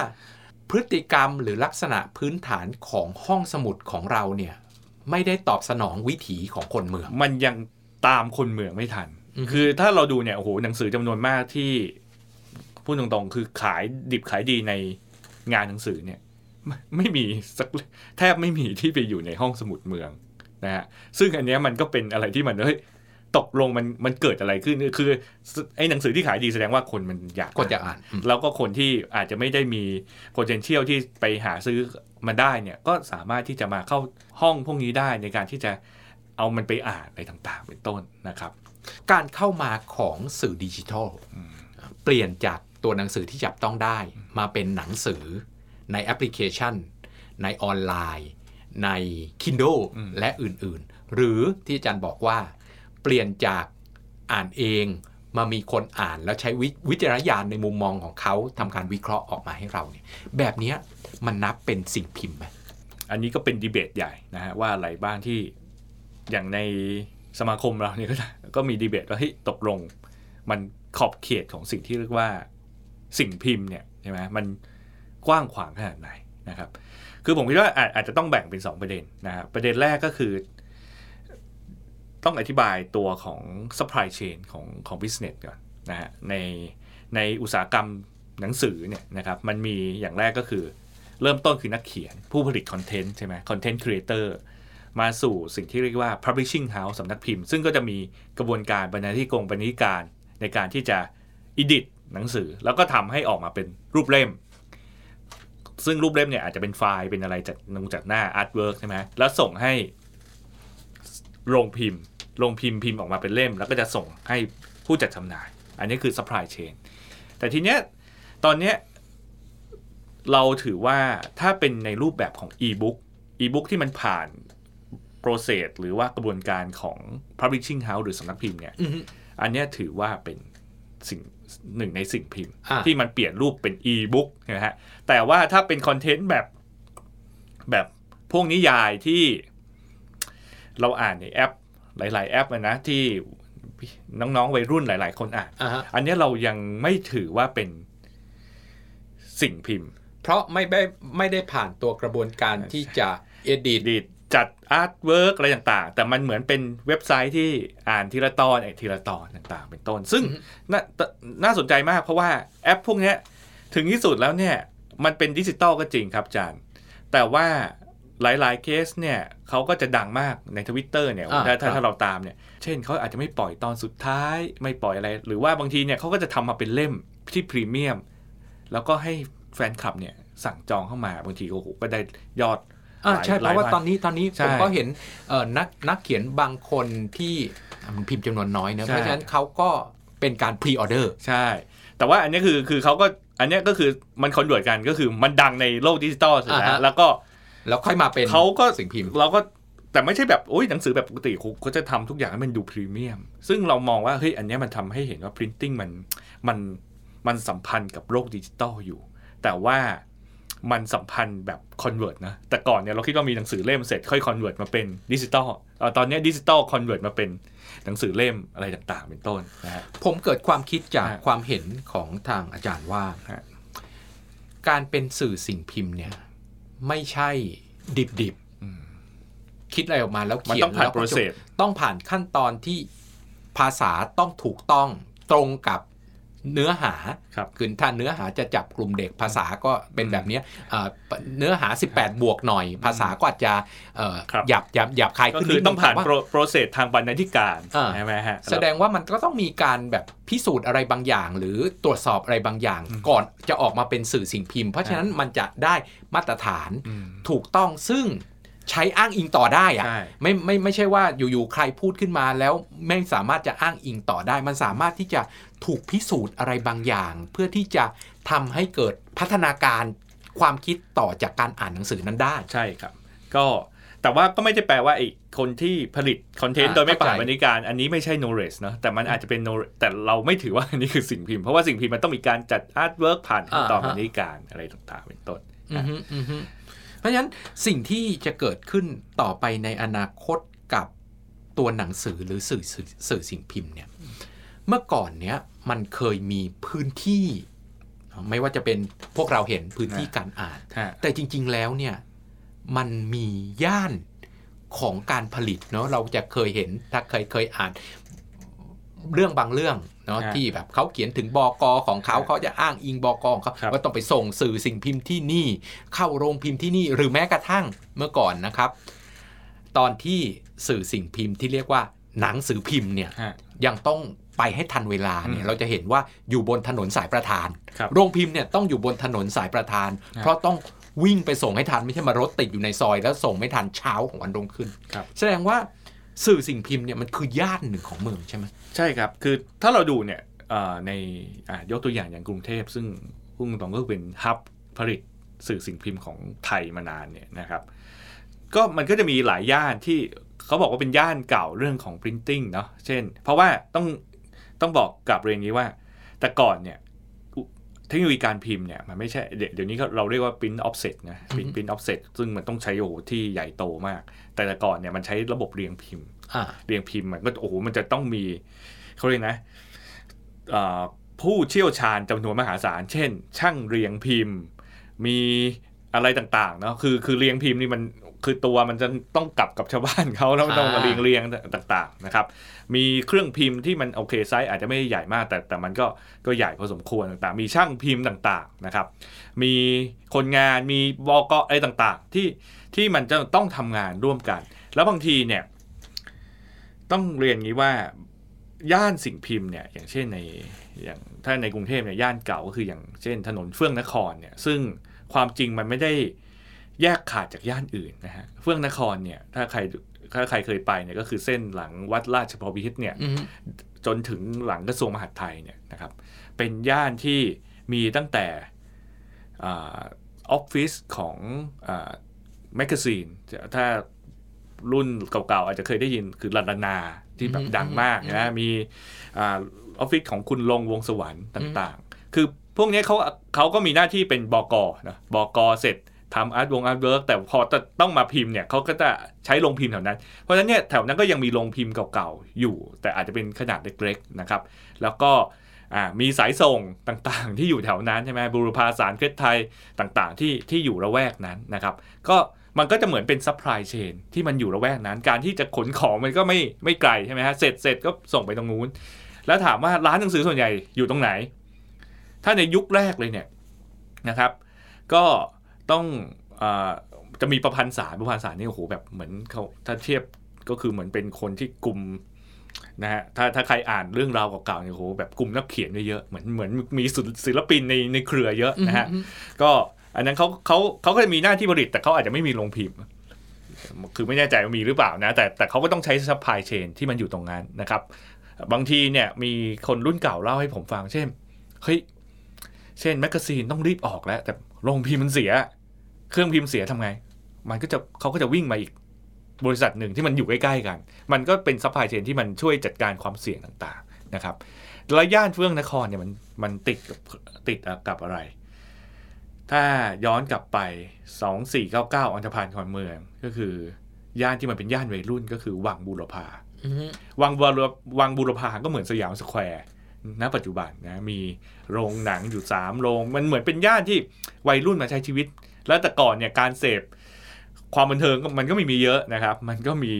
พฤติกรรมหรือลักษณะพื้นฐานของห้องสมุดของเราเนี่ยไม่ได้ตอบสนองวิถีของคนเมือง มันยังตามคนเมืองไม่ทันอือฮึคือถ้าเราดูเนี่ยโอ้โหหนังสือจำนวนมากที่พูดตรงๆ คือขายดิบขายดีในงานหนังสือเนี่ยไม่ไม่มีสักแทบไม่มีที่ไปอยู่ในห้องสมุดเมืองนะฮะซึ่งอันเนี้ยมันก็เป็นอะไรที่มันเฮ้ย ตกลงมันมันเกิดอะไรขึ้นคือไอ้หนังสือที่ขายดีแสดงว่าคนมันอยากคนอยากอ่านอืมแล้วก็คนที่อาจจะไม่ได้มี potential ที่ไปหาซื้อมาได้เนี่ยก็สามารถที่จะมาเข้าห้องพวกนี้ได้ในการที่จะเอามันไปอ่านอะไรต่างๆ เป็นต้นนะครับ การเข้ามาของสื่อดิจิทัลเปลี่ยนจากตัวหนังสือที่จับต้องได้ มาเป็นหนังสือในแอปพลิเคชัน ในออนไลน์ ใน Kindle อืมและอื่นๆ หรือที่อาจารย์บอกว่า เปลี่ยนจากอ่านเองมามีคนอ่านแล้วใช้วิวจารณญาณในมุมมองของเขาทำการวิเคราะห์ออกมาให้เราเนี่ยแบบนี้มันนับเป็นสิ่งพิมพ์ไหมอันนี้ก็เป็นดีเบตใหญ่นะฮะว่าอะไรบ้างที่อย่างในสมาคมเราเนี่ยก็มีดีเบตว่าเฮ้ยตกลง มันขอบเขตของสิ่งที่เรียกว่าสิ่งพิมพ์เนี่ยใช่ไหมมันกว้างขวางขนาดไหนนะครับ คือผมคิดว่าอาจอาจจะต้องแบ่งเป็น 2 ประเด็นนะครับประเด็นแรกก็คือ ต้องอธิบายตัวของ supply chain ของของ business ก่อนนะฮะในในอุตสาหกรรมหนังสือเนี่ยนะครับมันมีอย่างแรกก็คือเริ่มต้นคือนักเขียนผู้ผลิต content ใช่ไหม content creator มาสู่สิ่งที่เรียกว่า publishing house สำนักพิมพ์ ซึ่งก็จะมีกระบวนการบรรณาธิกงบรรณาธิการในการที่จะ edit หนังสือ แล้วก็ทำให้ออกมาเป็นรูปเล่ม ซึ่งรูปเล่มเนี่ยอาจจะเป็นไฟล์เป็นอะไรจากนงจากหน้า artwork ใช่ไหมแล้วส่งให้โรงพิมพ์ โรงพิมพ์พิมพ์ออกมาเป็นเล่ม แล้วก็จะส่งให้ผู้จัดจำหน่าย อันนี้คือ supply chain แต่ทีเนี้ยตอนเนี้ยเราถือว่าถ้าเป็นในรูปแบบของ e-book e-book ที่มันผ่าน process หรือว่ากระบวนการของ publishing house หรือสำนักพิมพ์เนี่ยอือฮึอันเนี้ยถือว่าเป็นสิ่งหนึ่งในสิ่งพิมพ์อ่าที่มันเปลี่ยนรูปเป็น e-book นะฮะแต่ว่าถ้าเป็นคอนเทนต์แบบแบบพวกนิยายที่เราอ่านในแอป หลาย ๆ แอปอะนะที่น้อง ๆ วัยรุ่นหลาย ๆ คนอ่านอ่าฮะอันเนี้ยเรายังไม่ถือว่าเป็นสิ่งพิมพ์ เพราะไม่ได้ไม่ได้ผ่านตัวกระบวนการที่จะedit ดีดจัด artwork อะไรต่างๆ แต่มันเหมือนเป็นเว็บไซต์ที่อ่านทีละตอนไอ้ทีละตอนต่างๆ เป็นต้น ซึ่งอือฮึนาน่าสนใจมากเพราะว่าแอปพวกเนี้ยถึงที่สุดแล้วเนี่ย มันเป็นดิจิตอลก็จริงครับอาจารย์ แต่ว่า หลายๆ เคสเนี่ยเขาก็จะดังมากในทวิตเตอร์เนี่ยอ่าถ้าถ้าครับถ้าเราตามเนี่ย เช่นเขาอาจจะไม่ปล่อยตอนสุดท้าย ไม่ปล่อยอะไร หรือว่าบางทีเนี่ยเขาก็จะทำมาเป็นเล่มที่พรีเมียม แล้วก็ให้แฟนคลับเนี่ยสั่งจองเข้ามาบางทีโอ้โหก็ได้ยอดอ่าหลายใช่หลายราะว่าวันตอนนี้ตอนนี้ใช่ผมก็เห็นเอ่อนักนักเขียนบางคนที่อะมันพิมพ์จำนวนน้อยเนอะใช่เพราะฉะนั้นเขาก็เป็นการ pre-order ใช่ แต่ว่าอันนี้คือคือเขาก็อันเนี้ยก็คือมัน convert กันก็คือมันดังในโลกดิจิตอลเสร็จอ่าแล้วฮะแล้วก็ แล้วค่อยมาเป็นเขาก็สิ่งพิมพ์เราก็แต่ไม่ใช่แบบโอ้ยหนังสือแบบปกติเขาจะทำทุกอย่างให้มันดูพรีเมียม ซึ่งเรามองว่าเฮ้ยอันเนี้ยมันทำให้เห็นว่า printing มันมันมันสัมพันธ์กับโลกดิจิตอลอยู่ แต่ว่ามันสัมพันธ์แบบ convert นะ แต่ก่อนเนี่ยเราคิดว่ามีหนังสือเล่มเสร็จค่อย convert มาเป็นดิจิตอลเอ่อตอนเนี้ดิจิตอล convert มาเป็นหนังสือเล่มอะไรต่างๆ เป็นต้นนะฮะผมเกิดความคิดจากฮะความเห็นของทางอาจารย์ว่าฮะการเป็นสื่อสิ่งพิมพ์เนี่ย ไม่ใช่ดิบดิบๆคิดอะไรออกมาแล้วมันเขียนต้องผ่านแล้วก็จบ process ต้องผ่านขั้นตอนที่ภาษาต้องถูกต้องตรงกับ เนื้อหาครับคือถ้าเนื้อหาจะจับกลุ่มเด็กภาษาก็เป็นแบบเนี้ยเอ่อเนื้อหา 18 บวกหน่อย ภาษาก็อาจจะเอ่อครับหยับหยับหยับคายก็ขึ้นคือนิดนึต้องผ่านแต่ว่าโปรเซสทางบรรณาธิการอ่าใช่ไหมฮะแสดงว่ามันก็ต้องมีการแบบพิสูจน์อะไรบางอย่าง หรือตรวจสอบอะไรบางอย่าง ก่อนจะออกมาเป็นสื่อสิ่งพิมพ์ เพราะฉะนั้นมันจะได้มาตรฐานอืมถูกต้องซึ่ง ใช้อ้างอิงต่อได้อะใช่ไม่ไม่ไม่ใช่ว่าอยู่ๆใครพูดขึ้นมาแล้วไม่สามารถจะอ้างอิงต่อได้ มันสามารถที่จะถูกพิสูจน์อะไรบางอย่าง เพื่อที่จะทำให้เกิดพัฒนาการความคิดต่อจากการอ่านหนังสือนั้นได้ ใช่ครับ ก็แต่ว่าก็ไม่ได้แปลว่าไอ้คนที่ผลิต content อ่าโดยไม่ผ่านเข้าใจบรรณาธิการ อันนี้ไม่ใช่ knowledge เนอะแต่มันอาจจะเป็น knowledge แต่เราไม่ถือว่าอันนี้คือสิ่งพิมพ์เพราะว่าสิ่งพิมพ์มันต้องมีการจัด artwork ผ่านขั้นตอนบรรณาธิการอะไรต่างๆ เป็นต้นอือฮึอือฮึ เพราะฉะนั้นสิ่งที่จะเกิดขึ้นต่อไปในอนาคตกับตัวหนังสือหรือสื่อสื่อสื่อสิ่งพิมพ์เนี่ยเมื่อก่อนเนี้ยมันเคยมีพื้นที่ ไม่ว่าจะเป็นพวกเราเห็นพื้นที่การอ่านฮะแต่จริง ๆแล้วเนี่ยมันมีย่านของการผลิตเนาะเราจะเคยเห็นถ้าเคยเคยอ่าน เรื่องบางเรื่องเนาะฮะที่แบบเขาเขียนถึงบอกอของเขาฮะเขาจะอ้างอิงบอกอของเขาครับว่าต้องไปส่งสื่อสิ่งพิมพ์ที่นี่ เข้าโรงพิมพ์ที่นี่หรือแม้กระทั่งเมื่อก่อนนะครับ ตอนที่สื่อสิ่งพิมพ์ที่เรียกว่าหนังสือพิมพ์เนี่ยฮะยังต้องไปให้ทันเวลาเนี่ยอืมเราจะเห็นว่าอยู่บนถนนสายประธานครับโรงพิมพ์เนี่ยต้องอยู่บนถนนสายประธานครับเพราะต้องวิ่งไปส่งให้ทันไม่ใช่มารถติดอยู่ในซอย แล้วส่งไม่ทันเช้าของวันรุ่งขึ้นครับแสดงว่า สื่อสิ่งพิมพ์เนี่ยมันคือย่านหนึ่งของเมืองใช่ไหมใช่ครับ คือถ้าเราดูเนี่ยในยกตัวอย่างอย่างกรุงเทพ ซึ่งพุ่งตรงก็เป็นฮับผลิตสื่อสิ่งพิมพ์ของไทยมานานเนี่ยนะครับ ก็มันก็จะมีหลายย่านที่เขาบอกว่าเป็นย่านเก่าเรื่องของ printing เนาะเช่น เพราะว่าต้องต้องบอกกับเรียนองนี้ว่า แต่ก่อนเนี่ย ทคโนโลยีการพิมพ์เนี่ยมันไม่ใช่เดี๋ยวเดี๋ยวนี้ก็เราเรียกว่า print offset นะ print print offset ซึ่งมันต้องใช้โอ้โหที่ใหญ่โตมาก แต่แต่ก่อนเนี่ยมันใช้ระบบเรียงพิมพ์อ่าเรียงพิมพ์มันก็โอ้โหมันจะต้องมีเขาเรียกนะเอ่อผู้เชี่ยวชาญจำนวนมหาศาล เช่น ช่างเรียงพิมพ์ มีอะไรต่างๆเนาะคือคือเรียงพิมพ์นี่มัน คือตัวมันจะต้องกลับกับชาวบ้านเขาแล้วมันต้องมาอ่าเรียงเรียงต่างๆนะครับ มีเครื่องพิมพ์ที่มันโอเคไซส์อาจจะไม่ได้ใหญ่มาก แต่แต่มันก็ก็ใหญ่พอสมควรต่างๆ มีช่างพิมพ์ต่างๆนะครับ มีคนงานมีบกอะไรต่างๆ ที่ที่มันจะต้องทำงานร่วมกัน แล้วบางทีเนี่ย ต้องเรียนงี้ว่าย่านสิ่งพิมพ์เนี่ยอย่างเช่นในอย่างถ้าในกรุงเทพเนี่ยย่านเก่าก็คืออย่างเช่น ถนนเฟื่องนครเนี่ยซึ่งความจริงมันไม่ได้ แยกขาดจากย่านอื่นนะฮะเฟื่องนครเนี่ยถ้าใครถ้าใครเคยไปเนี่ยก็คือเส้นหลังวัดราชบพิตรเนี่ยอืมจนถึงหลังกระทรวงมหาดไทยเนี่ยนะครับ เป็นย่านที่มีตั้งแต่อาออฟฟิศของแมกกาซีนถ้ารุ่นเก่าๆ อาจจะเคยได้ยินคือลาดานาที่แบบอืมดังมากอืมนะมีอาออฟฟิศของคุณ'รงค์ วงษ์สวรรค์ต่างๆ คือพวกเนี้ยเขาเขาก็มีหน้าที่เป็นบกนะบกเสร็จ ทำ art วง artwork แต่พอจะต้องมาพิมพ์เนี่ยเขาก็จะใช้โรงพิมพ์แถวนั้น เพราะฉะนั้นเนี่ยแถวนั้นก็ยังมีโรงพิมพ์เก่าๆอยู่ แต่อาจจะเป็นขนาดเล็กๆนะครับ แล้วก็มีสายส่งต่างๆ ที่อยู่แถวนั้นใช่ไหมบูรพาสาส์น เคล็ดไทยต่างๆ ที่ที่อยู่ละแวกนั้นนะครับ ก็มันก็จะเหมือนเป็น supply chain ที่มันอยู่ละแวกนั้น การที่จะขนของมันก็ไม่ไม่ไกลใช่ไหมฮะเสร็จเสร็จก็ส่งไปตรงนู้น แล้วถามว่าร้านหนังสือส่วนใหญ่อยู่ตรงไหน ถ้าในยุคแรกเลยเนี่ยนะครับ ก็ ต้องอาจะมีประพันธ์สาส์นประพันธ์สาส์นนี่โอ้โหแบบเหมือนเขาถ้าเทียบก็คือเหมือนเป็นคนที่กลุ่มนะฮะถ้าถ้าใครอ่านเรื่องราวเก่าๆเนี่ยโอ้โหแบบกลุ่มนักเขียนไว้เยอะเหมือนเหมือนมีศิลปินในในเครือเยอะนะฮะอืมก็อันนั้นเขาเขาเขาก็จะมีหน้าที่ผลิต แต่เขาอาจจะไม่มีโรงพิมพ์ คือไม่แน่ใจว่ามีหรือเปล่านะ แต่แต่เขาก็ต้องใช้ supply chain ที่มันอยู่ตรงนั้นนะครับ บางทีเนี่ยมีคนรุ่นเก่าเล่าให้ผมฟัง เช่นเฮ้ยเช่นแมกกาซีนต้องรีบออกแล้ว แต่ โรงพิมพ์มันเสีย เครื่องพิมพ์เสียทำไง มันก็จะเขาก็จะวิ่งมาอีกบริษัทหนึ่งที่มันอยู่ใกล้ๆกัน มันก็เป็น supply chain ที่มันช่วยจัดการความเสี่ยงต่างๆนะครับแล้วย่านเฟื่องนครเนี่ยมันมันติดกับติดกับอะไร ถ้าย้อนกลับไป 2499อันธพาลครองเมืองก็คือย่านที่มันเป็นย่านวัยรุ่นก็คือวังบูรพาอือฮึวังบูรวังบูรพาก็เหมือนสยามสแควร์ ณปัจจุบันนะมีโรงหนังอยู่สามโรงมันเหมือนเป็นย่านที่วัยรุ่นมาใช้ชีวิต แล้วแต่ก่อนเนี่ยการเสพความบันเทิงมันก็ไม่มีเยอะนะครับ มันก็มี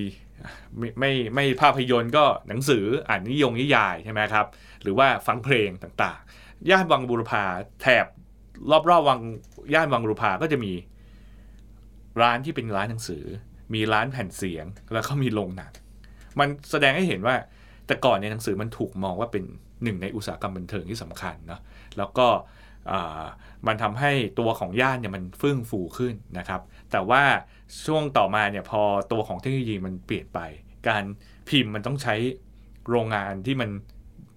ไม่ไม่ไม่ภาพยนตร์ก็หนังสืออ่านนิยงนิยายใช่ไหมครับ หรือว่าฟังเพลงต่างๆ ย่านวังบูรพาแถบรอบๆวังย่านวังบูรพาก็จะมีร้านที่เป็นร้านหนังสือ มีร้านแผ่นเสียงแล้วก็มีโรงหนังมันแสดงให้เห็นว่าแต่ก่อนในยหนังสือมันถูกมองว่าเป็น หนึ่งในอุตสาหกรรมบันเทิงที่สำคัญเนาะแล้วก็มันทำให้ตัวของย่านเนี่ยมันเฟื่องฟูขึ้นนะครับ แต่ว่าช่วงต่อมาเนี่ยพอตัวของเทคโนโลยีมันเปลี่ยนไป การพิมพ์มันต้องใช้โรงงานที่มัน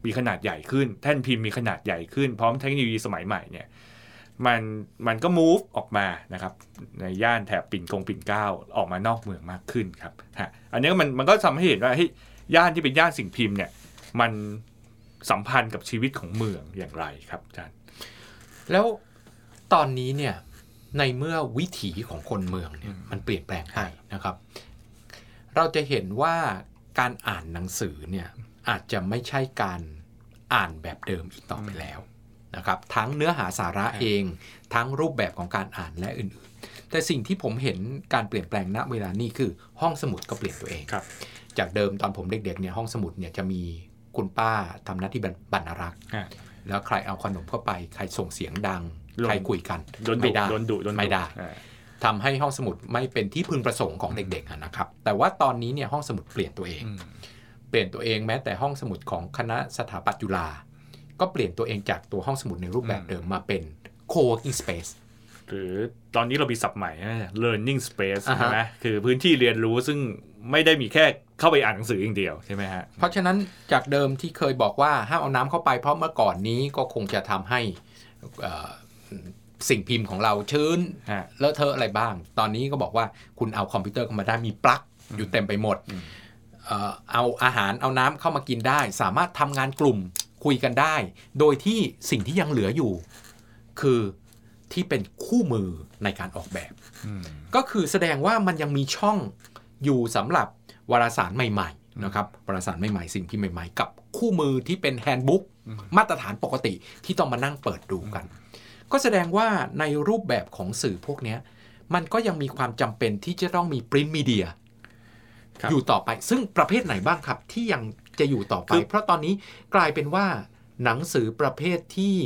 มีขนาดใหญ่ขึ้น แท่นพิมพ์มีขนาดใหญ่ขึ้น พร้อมเทคโนโลยีสมัยใหม่เนี่ยมันมันก็ move ออกมานะครับในย่านแถบปิ่นกงปิ่นเกล้าออกมานอกเมืองมากขึ้นครับฮะอันนี้มันมันก็ทำให้เห็นว่าเฮ้ยย่านที่เป็นย่านสิ่งพิมพ์เนี่ยมัน สัมพันธ์กับชีวิตของเมืองอย่างไรครับอาจารย์ แล้วตอนนี้เนี่ยในเมื่อวิถีของคนเมืองเนี่ยมันเปลี่ยนแปลงไปนะครับ เราจะเห็นว่าการอ่านหนังสือเนี่ยอาจจะไม่ใช่การอ่านแบบเดิมอีกต่อไปแล้วนะครับทั้งเนื้อหาสาระเอง ทั้งรูปแบบของการอ่านและอื่นๆ แต่สิ่งที่ผมเห็นการเปลี่ยนแปลงณเวลานี้คือห้องสมุดก็เปลี่ยนตัวเองครับจากเดิมตอนผมเด็กๆเนี่ยห้องสมุดเนี่ยจะมี คุณป้าทำหน้าที่บรรณารักษ์อะแล้วใครเอาขนมเข้าไป ใครส่งเสียงดังโดนใครคุยกันโดนดุไม่ได้โดนดุโดนดุไม่ได้อ่าทำให้ห้องสมุดไม่เป็นที่พึงประสงค์ของเด็กๆอะนะครับ แต่ว่าตอนนี้เนี่ยห้องสมุดเปลี่ยนตัวเองอืมเปลี่ยนตัวเองแม้แต่ห้องสมุดของคณะสถาปัตย์จุฬาก็เปลี่ยนตัวเองจากตัวห้องสมุดในรูปแบบเดิมมาเป็น co-working space หรือตอนนี้เรามีศัพท์ใหม่นะ learning space อ่าฮะใช่ไหมคือพื้นที่เรียนรู้ซึ่งไม่ได้มีแค่ เข้าไปอ่านหนังสืออย่างเดียวใช่ไหมฮะ เพราะฉะนั้นจากเดิมที่เคยบอกว่าห้ามเอาน้ำเข้าไปเพราะเมื่อก่อนนี้ก็คงจะทำให้เอ่อสิ่งพิมพ์ของเราชื้นฮะเลอะเทอะอะไรบ้าง ตอนนี้ก็บอกว่าคุณเอาคอมพิวเตอร์เข้ามาได้มีปลั๊กอยู่เต็มไปหมดอืมเอ่อเอาอาหารเอาน้ำเข้ามากินได้ สามารถทำงานกลุ่มคุยกันได้ โดยที่สิ่งที่ยังเหลืออยู่ คือที่เป็นคู่มือในการออกแบบอืมก็คือแสดงว่ามันยังมีช่องอยู่สำหรับ วารสารใหม่ๆนะครับวารสารใหม่ๆ สิ่งที่ใหม่ๆ กับคู่มือที่เป็นแฮนด์บุ๊กมาตรฐานปกติที่ต้องมานั่งเปิดดูกัน ก็แสดงว่าในรูปแบบของสื่อพวกเนี้ยมันก็ยังมีความจำเป็นที่จะต้องมีปริ้นมีเดียครับอยู่ต่อไปซึ่งประเภทไหนบ้างครับที่ยังจะอยู่ต่อไปคือเพราะตอนนี้กลายเป็นว่าหนังสือประเภทที่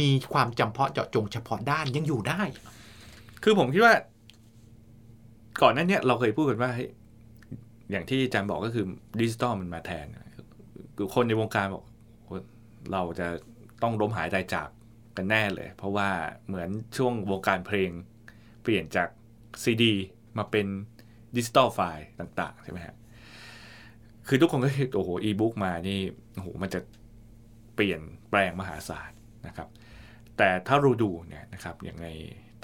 มีความจำเพาะเจาะจงเฉพาะด้านยังอยู่ได้ คือผมคิดว่า ก่อนหนั้นเนี่ยเราเคยพูดกันว่าเฮ้ย อย่างที่อาจารย์บอกก็คือดิจิตอลมันมาแทนคือคนในวงการบอกเราจะต้องล้มหายใจจากกันแน่เลย เพราะว่าเหมือนช่วงวงการเพลงเปลี่ยนจากซีดีมาเป็นดิจิตอลไฟล์ต่างๆ ใช่ไหมฮะ คือทุกคนก็คิดโอ้โหอีบุ๊กมานี่โอ้โหมันจะเปลี่ยนแปลงมหาศาลนะครับ แต่ถ้าเราดูเนี่ยนะครับอย่างใน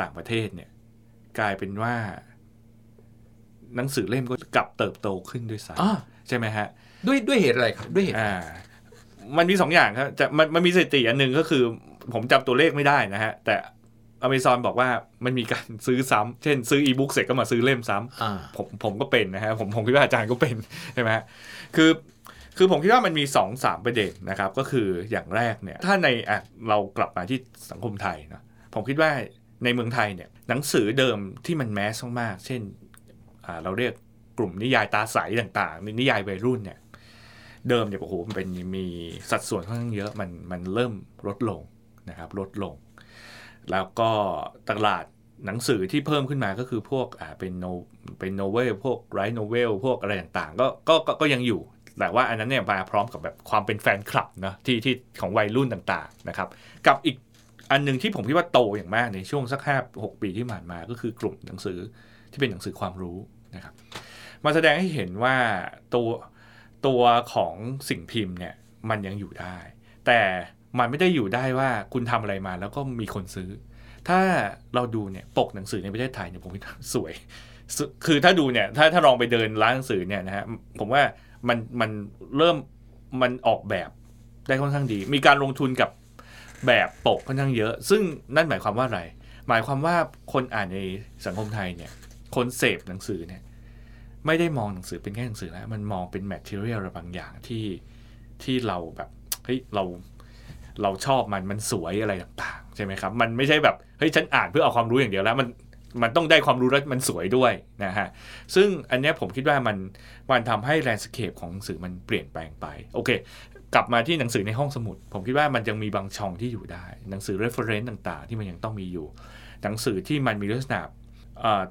ต่างประเทศเนี่ยกลายเป็นว่า หนังสือเล่มก็กลับเติบโตขึ้นด้วยซ้อ่าำใช่ไหมฮะ ด้วยด้วยเหตุอะไรครับ ด้วยเหตุอ่ามันมีสองอย่างครับจะมันมันมีสถิติอันหนึ่งก็คือ ผมจำตัวเลขไม่ได้นะฮะ แต่อเมซอนบอกว่ามันมีการซื้อซ้ำเช่น ซื้ออีบุ๊กเสร็จก็มาซื้อเล่มซ้ำอ่าผมผมก็เป็นนะฮะผมผมคิดว่าอาจารย์ก็เป็นใช่ไหมฮะคือคือผมคิดว่ามันมี2อสามประเด็นนะครับ ก็คืออย่างแรกเนี่ย ถ้าในอะเรากลับมาที่สังคมไทยนะผมคิดว่าในเมืองไทยเนี่ยหนังสือเดิมที่มันแมสมากๆเช่นอ่า เราเรียกกลุ่มนิยายตาใสต่างๆนิยายวัยรุ่นเนี่ย เดิมเนี่ยโอ้โหมันเป็นมีสัดส่วนค่อนข้างเยอะมันมันเริ่มลดลงนะครับลดลง แล้วก็ตลาดหนังสือที่เพิ่มขึ้นมาก็คือพวกอ่าเป็นโนเป็นโนเวลพวกไรโนเวลพวกอะไรต่างๆก็ก็ก็ก็ยังอยู่แต่ว่าอันนั้นเนี่ยมาพร้อมกับแบบความเป็นแฟนคลับนะที่ที่ของวัยรุ่นต่างๆนะครับ กับอีกอันหนึ่งที่ผมคิดว่าโตอย่างมากในช่วงสักห้าหกปีที่ผ่านมาก็คือกลุ่มหนังสือที่เป็นหนังสือความรู้ นะครับมาแสดงให้เห็นว่าตัวตัวของสิ่งพิมพ์เนี่ยมันยังอยู่ได้ แต่มันไม่ได้อยู่ได้ว่าคุณทำอะไรมาแล้วก็มีคนซื้อ ถ้าเราดูเนี่ยปกหนังสือในประเทศไทยเนี่ยผมคิดว่าสวย คือถ้าดูเนี่ยถ้าถ้าลองไปเดินร้านหนังสือเนี่ยนะฮะผมว่ามันมันเริ่มมันออกแบบได้ค่อนข้างดี มีการลงทุนกับแบบปกค่อนข้างเยอะ ซึ่งนั่นหมายความว่าอะไร หมายความว่าคนอ่านในสังคมไทยเนี่ย คนเสพหนังสือเนี่ยไม่ได้มองหนังสือเป็นแค่หนังสือแล้วมันมองเป็นแมทเทเรียลอะไรบางอย่างที่ที่เราแบบเฮ้ยเราเราชอบมันมันสวยอะไรต่างๆใช่ไหมครับ มันไม่ใช่แบบเฮ้ยฉันอ่านเพื่อเอาความรู้อย่างเดียวแล้วมันมันต้องได้ความรู้แล้วมันสวยด้วยนะฮะ ซึ่งอันนี้ผมคิดว่ามันมันทำให้แลนด์สเคปของหนังสือมันเปลี่ยนแปลงไป โอเค กลับมาที่หนังสือในห้องสมุด ผมคิดว่ามันยังมีบางช่องที่อยู่ได้ หนังสือ reference ต่างๆ ที่มันยังต้องมีอยู่ หนังสือที่มันมีลักษณะ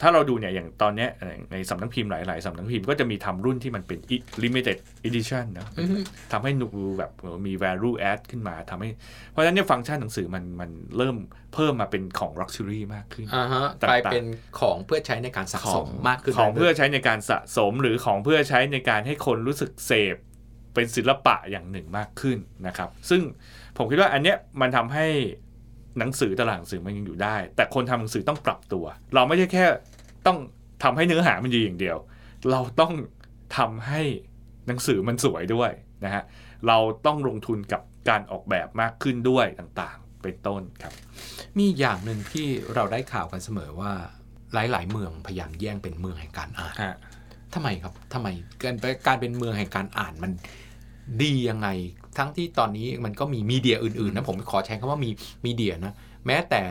ถ้าเราดูเนี่ยอย่างตอนเนี้ยในสำนักพิมพ์หลายๆสำนักพิมพ์ก็จะมีทำรุ่นที่มันเป็น limited edition เนอะอือฮึทำให้หนูแบบเออมี value add ขึ้นมาทำให้ เพราะฉะนั้นเนี่ยฟังก์ชันหนังสือมันมันเริ่มเพิ่มมาเป็นของ luxury มากขึ้นอ่าฮะต่างๆกลายเป็นของเพื่อใช้ในการสะสมมากขึ้นของเพื่อรื่ยใช้ในการสะสมหรือของเพื่อใช้ในการให้คนรู้สึกเสพเป็นศิลปะอย่างหนึ่งมากขึ้นนะครับ ซึ่งผมคิดว่าอันเนี้ยมันทำให้ หนังสือตลาดหนังสือมันยังอยู่ได้ แต่คนทำหนังสือต้องปรับตัว เราไม่ใช่แค่ต้องทำให้เนื้อหามันดีอย่างเดียว เราต้องทำให้หนังสือมันสวยด้วยนะฮะเราต้องลงทุนกับการออกแบบมากขึ้นด้วยต่างๆ เป็นต้นครับ มีอย่างหนึ่งที่เราได้ข่าวกันเสมอว่าหลาย ๆ เมืองพยายามแย่งเป็นเมืองแห่งการอ่านฮะทำไมครับทำไมการการเป็นเมืองแห่งการอ่านมันดียังไง ทั้งที่ตอนนี้มันก็มีมีเดียอื่นๆนะผมขอใช้คำว่ามีมีเดียนะแม้แต่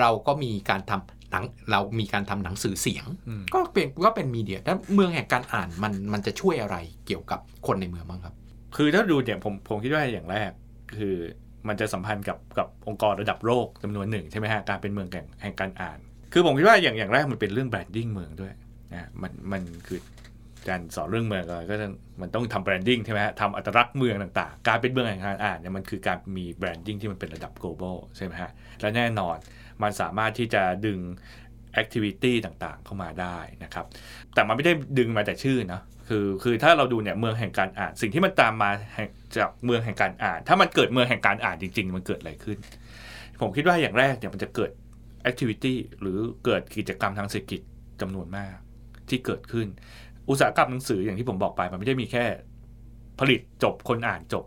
เราก็มีการทำหนังเรามีการทำหนังสือเสียงอืมก็เป็นก็เป็นมีเดียแล้วเมืองแห่งการอ่านมันมันจะช่วยอะไรเกี่ยวกับคนในเมืองบ้างครับ คือถ้าดูเนี่ยผมผมคิดว่าอย่างแรก คือมันจะสัมพันธ์กับกับองค์กรระดับโลกจำนวนหนึ่งใช่ไหมฮะการเป็นเมืองแห่งแห่งการอ่าน คือผมคิดว่าอย่างอย่างแรกมันเป็นเรื่อง branding เมืองด้วยนะมันมันคือ การสอนเรื่องเมืองก็ต้องมันต้องทำ branding ใช่ไหมฮะทำอัตลักษณ์เมืองต่างๆ การเป็นเมืองแห่งการอ่านเนี่ยมันคือการมี branding ที่มันเป็นระดับ global ใช่ไหมฮะและแน่นอนมันสามารถที่จะดึง activity ต่างๆ เข้ามาได้นะครับ แต่มันไม่ได้ดึงมาแต่ชื่อเนาะคือคือถ้าเราดูเนี่ยเมืองแห่งการอ่าน สิ่งที่มันตามมาจากเมืองแห่งการอ่าน ถ้ามันเกิดเมืองแห่งการอ่านจริง ๆ มันเกิดอะไรขึ้น ผมคิดว่าอย่างแรกเนี่ยมันจะเกิด activity หรือเกิดกิจกรรมทางเศรษฐกิจจำนวนมากที่เกิดขึ้น อุตสาหกรรมหนังสืออย่างที่ผมบอกไป มันไม่ได้มีแค่ผลิตจบคนอ่านจบ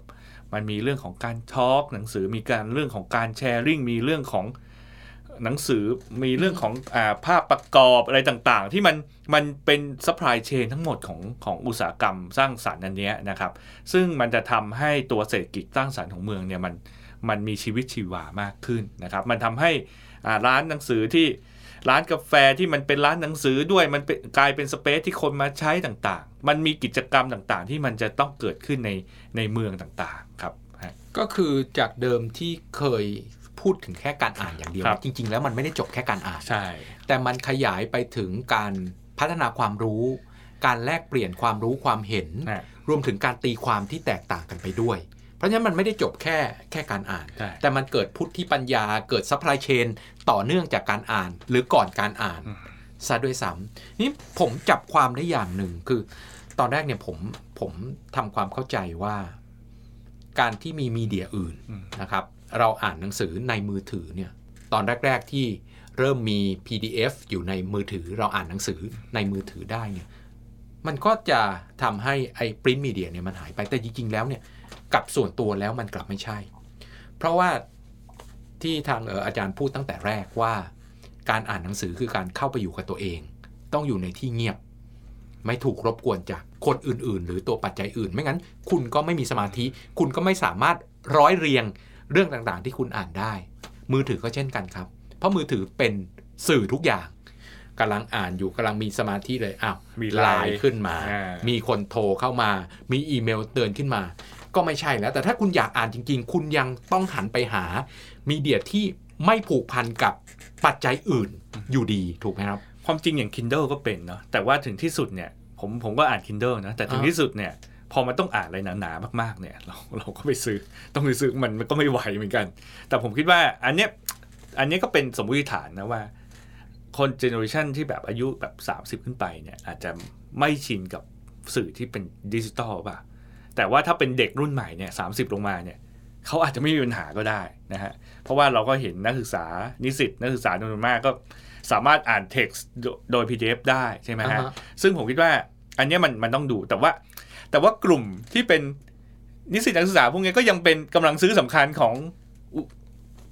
มันมีเรื่องของการทอล์กหนังสือมีการเรื่องของการแชร์ริ่งมีเรื่องของหนังสือมีเรื่องของอาภาพประกอบอะไรต่างๆ ที่มันมันเป็น supply chain ทั้งหมดของของอุตสาหกรรมสร้างสรรค์อันนี้นะครับ ซึ่งมันจะทำให้ตัวเศรษฐกิจสร้างสรรค์ของเมืองเนี่ยมันมันมีชีวิตชีวามากขึ้นนะครับ มันทำให้ร้านหนังสือที่ ร้านกาแฟที่มันเป็นร้านหนังสือด้วยมันเป็นกลายเป็น space ที่คนมาใช้ต่างๆ มันมีกิจกรรมต่างๆ ที่มันจะต้องเกิดขึ้นในในเมืองต่างๆครับฮะก็คือจากเดิมที่เคยพูดถึงแค่การอ่านอย่างเดียวครับจริง ๆ แล้วมันไม่ได้จบแค่การอ่านใช่ แต่มันขยายไปถึงการพัฒนาความรู้ การแลกเปลี่ยนความรู้ความเห็นนะรวมถึงการตีความที่แตกต่างกันไปด้วย เพราะฉะนั้นมันไม่ได้จบแค่แค่การอ่านใช่แต่มันเกิดพุทธิปัญญาเกิด supply chain ต่อเนื่องจากการอ่านหรือก่อนการอ่านอืมซะด้วยซ้ำนี่ผมจับความได้อย่างหนึ่งคือ ตอนแรกเนี่ยผมผมทำความเข้าใจว่า การที่มี media อื่นอืมนะครับ เราอ่านหนังสือในมือถือเนี่ยตอนแรก ๆที่เริ่มมี PDF อยู่ในมือถือ เราอ่านหนังสือในมือถือได้เนี่ยมันก็จะทำให้ไอ้ปริ้นมีเดียเนี่ยมันหายไปแต่จริง ๆ แล้วเนี่ย กับส่วนตัวแล้วมันกลับไม่ใช่ เพราะว่าที่ทางเอ่ออาจารย์พูดตั้งแต่แรกว่า การอ่านหนังสือคือการเข้าไปอยู่กับตัวเอง ต้องอยู่ในที่เงียบ ไม่ถูกรบกวนจากคนอื่น ๆ หรือตัวปัจจัยอื่น ไม่งั้น คุณก็ไม่มีสมาธิ คุณก็ไม่สามารถร้อยเรียงเรื่องต่างๆ ที่คุณอ่านได้ มือถือก็เช่นกันครับ เพราะมือถือเป็นสื่อทุกอย่างกำลังอ่านอยู่กำลังมีสมาธิเลยอ้าวมีไลไลน์น์ขึ้นมาอ่ามีมีคนโทรเข้ามา มีอีเมลเตือนขึ้นมา ก็ไม่ใช่แล้ว แต่ถ้าคุณอยากอ่านจริง ๆ คุณยังต้องหันไปหามีเดียที่ไม่ผูกพันกับปัจจัยอื่นอยู่ดีถูกไหมครับ ความจริงอย่าง Kindle ก็เป็นเนาะแต่ว่าถึงที่สุดเนี่ยผมผมก็อ่าน Kindle นะแต่ถึงที่สุดเนี่ยพอมันต้องอ่านอะไรหนาๆมากๆเนี่ยเราเราก็ไปซื้อต้องไปซื้อมันมันก็ไม่ไหวเหมือนกัน แต่ผมคิดว่าอันเนี้ยอันเนี้ยก็เป็นสมมติฐานนะว่า คนเจเนอเรชันที่แบบอายุแบบ 30 ขึ้นไปเนี่ยอาจจะไม่ชินกับสื่อที่เป็นดิจิตอลป่ะ แต่ว่าถ้าเป็นเด็กรุ่นใหม่เนี่ยสาลงมาเนี่ยเขาอาจจะไม่มีปัญหาก็ได้นะฮะเพราะว่าเราก็เห็นนักศึกษานิสิตนักศึกษาจำนวนมากก็สามารถอ่าน text โดย PDF ได้ใช่ไหมฮะอ่าฮะซึ่งผมคิดว่าอันเนี้ยมันมันต้องดูแต่ว่า แต่ว่ากลุ่มที่เป็นนิสิตนักศึกษาพวกนี้ก็ยังเป็นกำลังซื้อสำคัญของอุ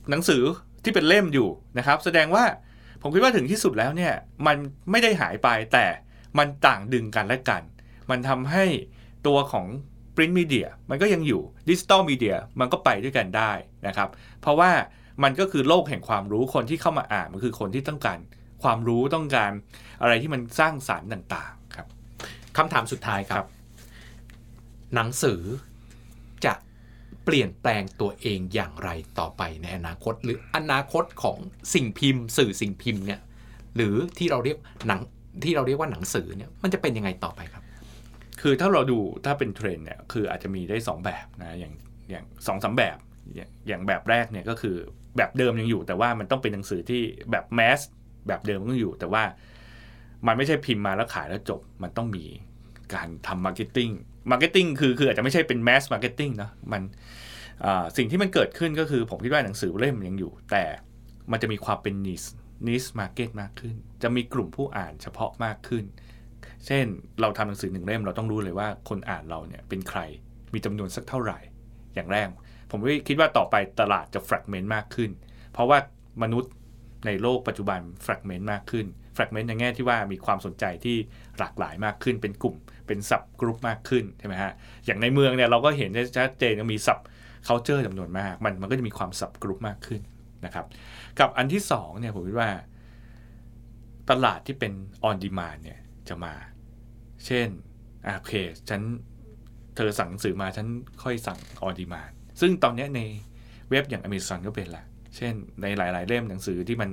หนังสือที่เป็นเล่มอยู่นะครับ แสดงว่าผมคิดว่าถึงที่สุดแล้วเนี่ยมันไม่ได้หายไปแต่มันต่างดึงกันและกัน มันทำให้ตัวของ print media มันก็ยังอยู่ digital media มันก็ไปด้วยกันได้นะครับ เพราะว่ามันก็คือโลกแห่งความรู้คนที่เข้ามาอ่านมันคือคนที่ต้องการความรู้ต้องการอะไรที่มันสร้างสารรค์ต่างๆครับคำถามสุดท้ายครัครับบหนังสือจะเปลี่ยนแปลงตัวเองอย่างไรต่อไปในอนาคต หรืออนาคตของสิ่งพิมพ์ สื่อสิ่งพิมพ์เนี่ยหรือที่เราเรียกหนังที่เราเรียกว่าหนังสือเนี่ยมันจะเป็นยังไงต่อไปครับ คือถ้าเราดูถ้าเป็นเทรนเนี่ยคืออาจจะมีได้ 2 แบบนะอย่างอย่างสองสามแบบอย่างแบบแรกเนี่ยก็คือแบบเดิมยังอยู่ แต่ว่ามันต้องเป็นหนังสือที่แบบ mass แบบเดิมก็อยู่ แต่ว่ามันไม่ใช่พิมพ์มาแล้วขายแล้วจบ มันต้องมีการทำ marketing marketing คือคืออาจจะไม่ใช่เป็น mass marketing นะมันอ่าสิ่งที่มันเกิดขึ้นก็คือผมคิดว่าหนังสือเล่มยังอยู่ แต่มันจะมีความเป็น niche niche market มากขึ้น จะมีกลุ่มผู้อ่านเฉพาะมากขึ้น เช่นเราทำหนังสือหนึ่งเล่มเราต้องรู้เลยว่าคนอ่านเราเนี่ยเป็นใครมีจำนวนสักเท่าไหร่ อย่างแรก ผมคิดว่าต่อไปตลาดจะแฟกเมนต์มากขึ้น เพราะว่ามนุษย์ในโลกปัจจุบันแฟกเมนต์มากขึ้นแฟกเมนต์ในแง่ที่ว่ามีความสนใจที่หลากหลายมากขึ้น เป็นกลุ่มเป็นสับกรุ๊ปมากขึ้นใช่ไหมฮะอย่างในเมืองเนี่ยเราก็เห็นได้ชัดเจนว่ามีสับ culture จำนวนมาก มันมันก็จะมีความสับกรุ๊ปมากขึ้นนะครับกับอันที่สองเนี่ยผมคิดว่า ตลาดที่เป็น on demand เนี่ยจะมา เช่นอะโอเคฉันเธอสั่งหนังสือมาฉันค่อยสั่ง on demand ซึ่งตอนเนี้ยในเว็บอย่าง Amazon ก็เป็นละเช่นในหลาย ๆ เล่มหนังสือที่มัน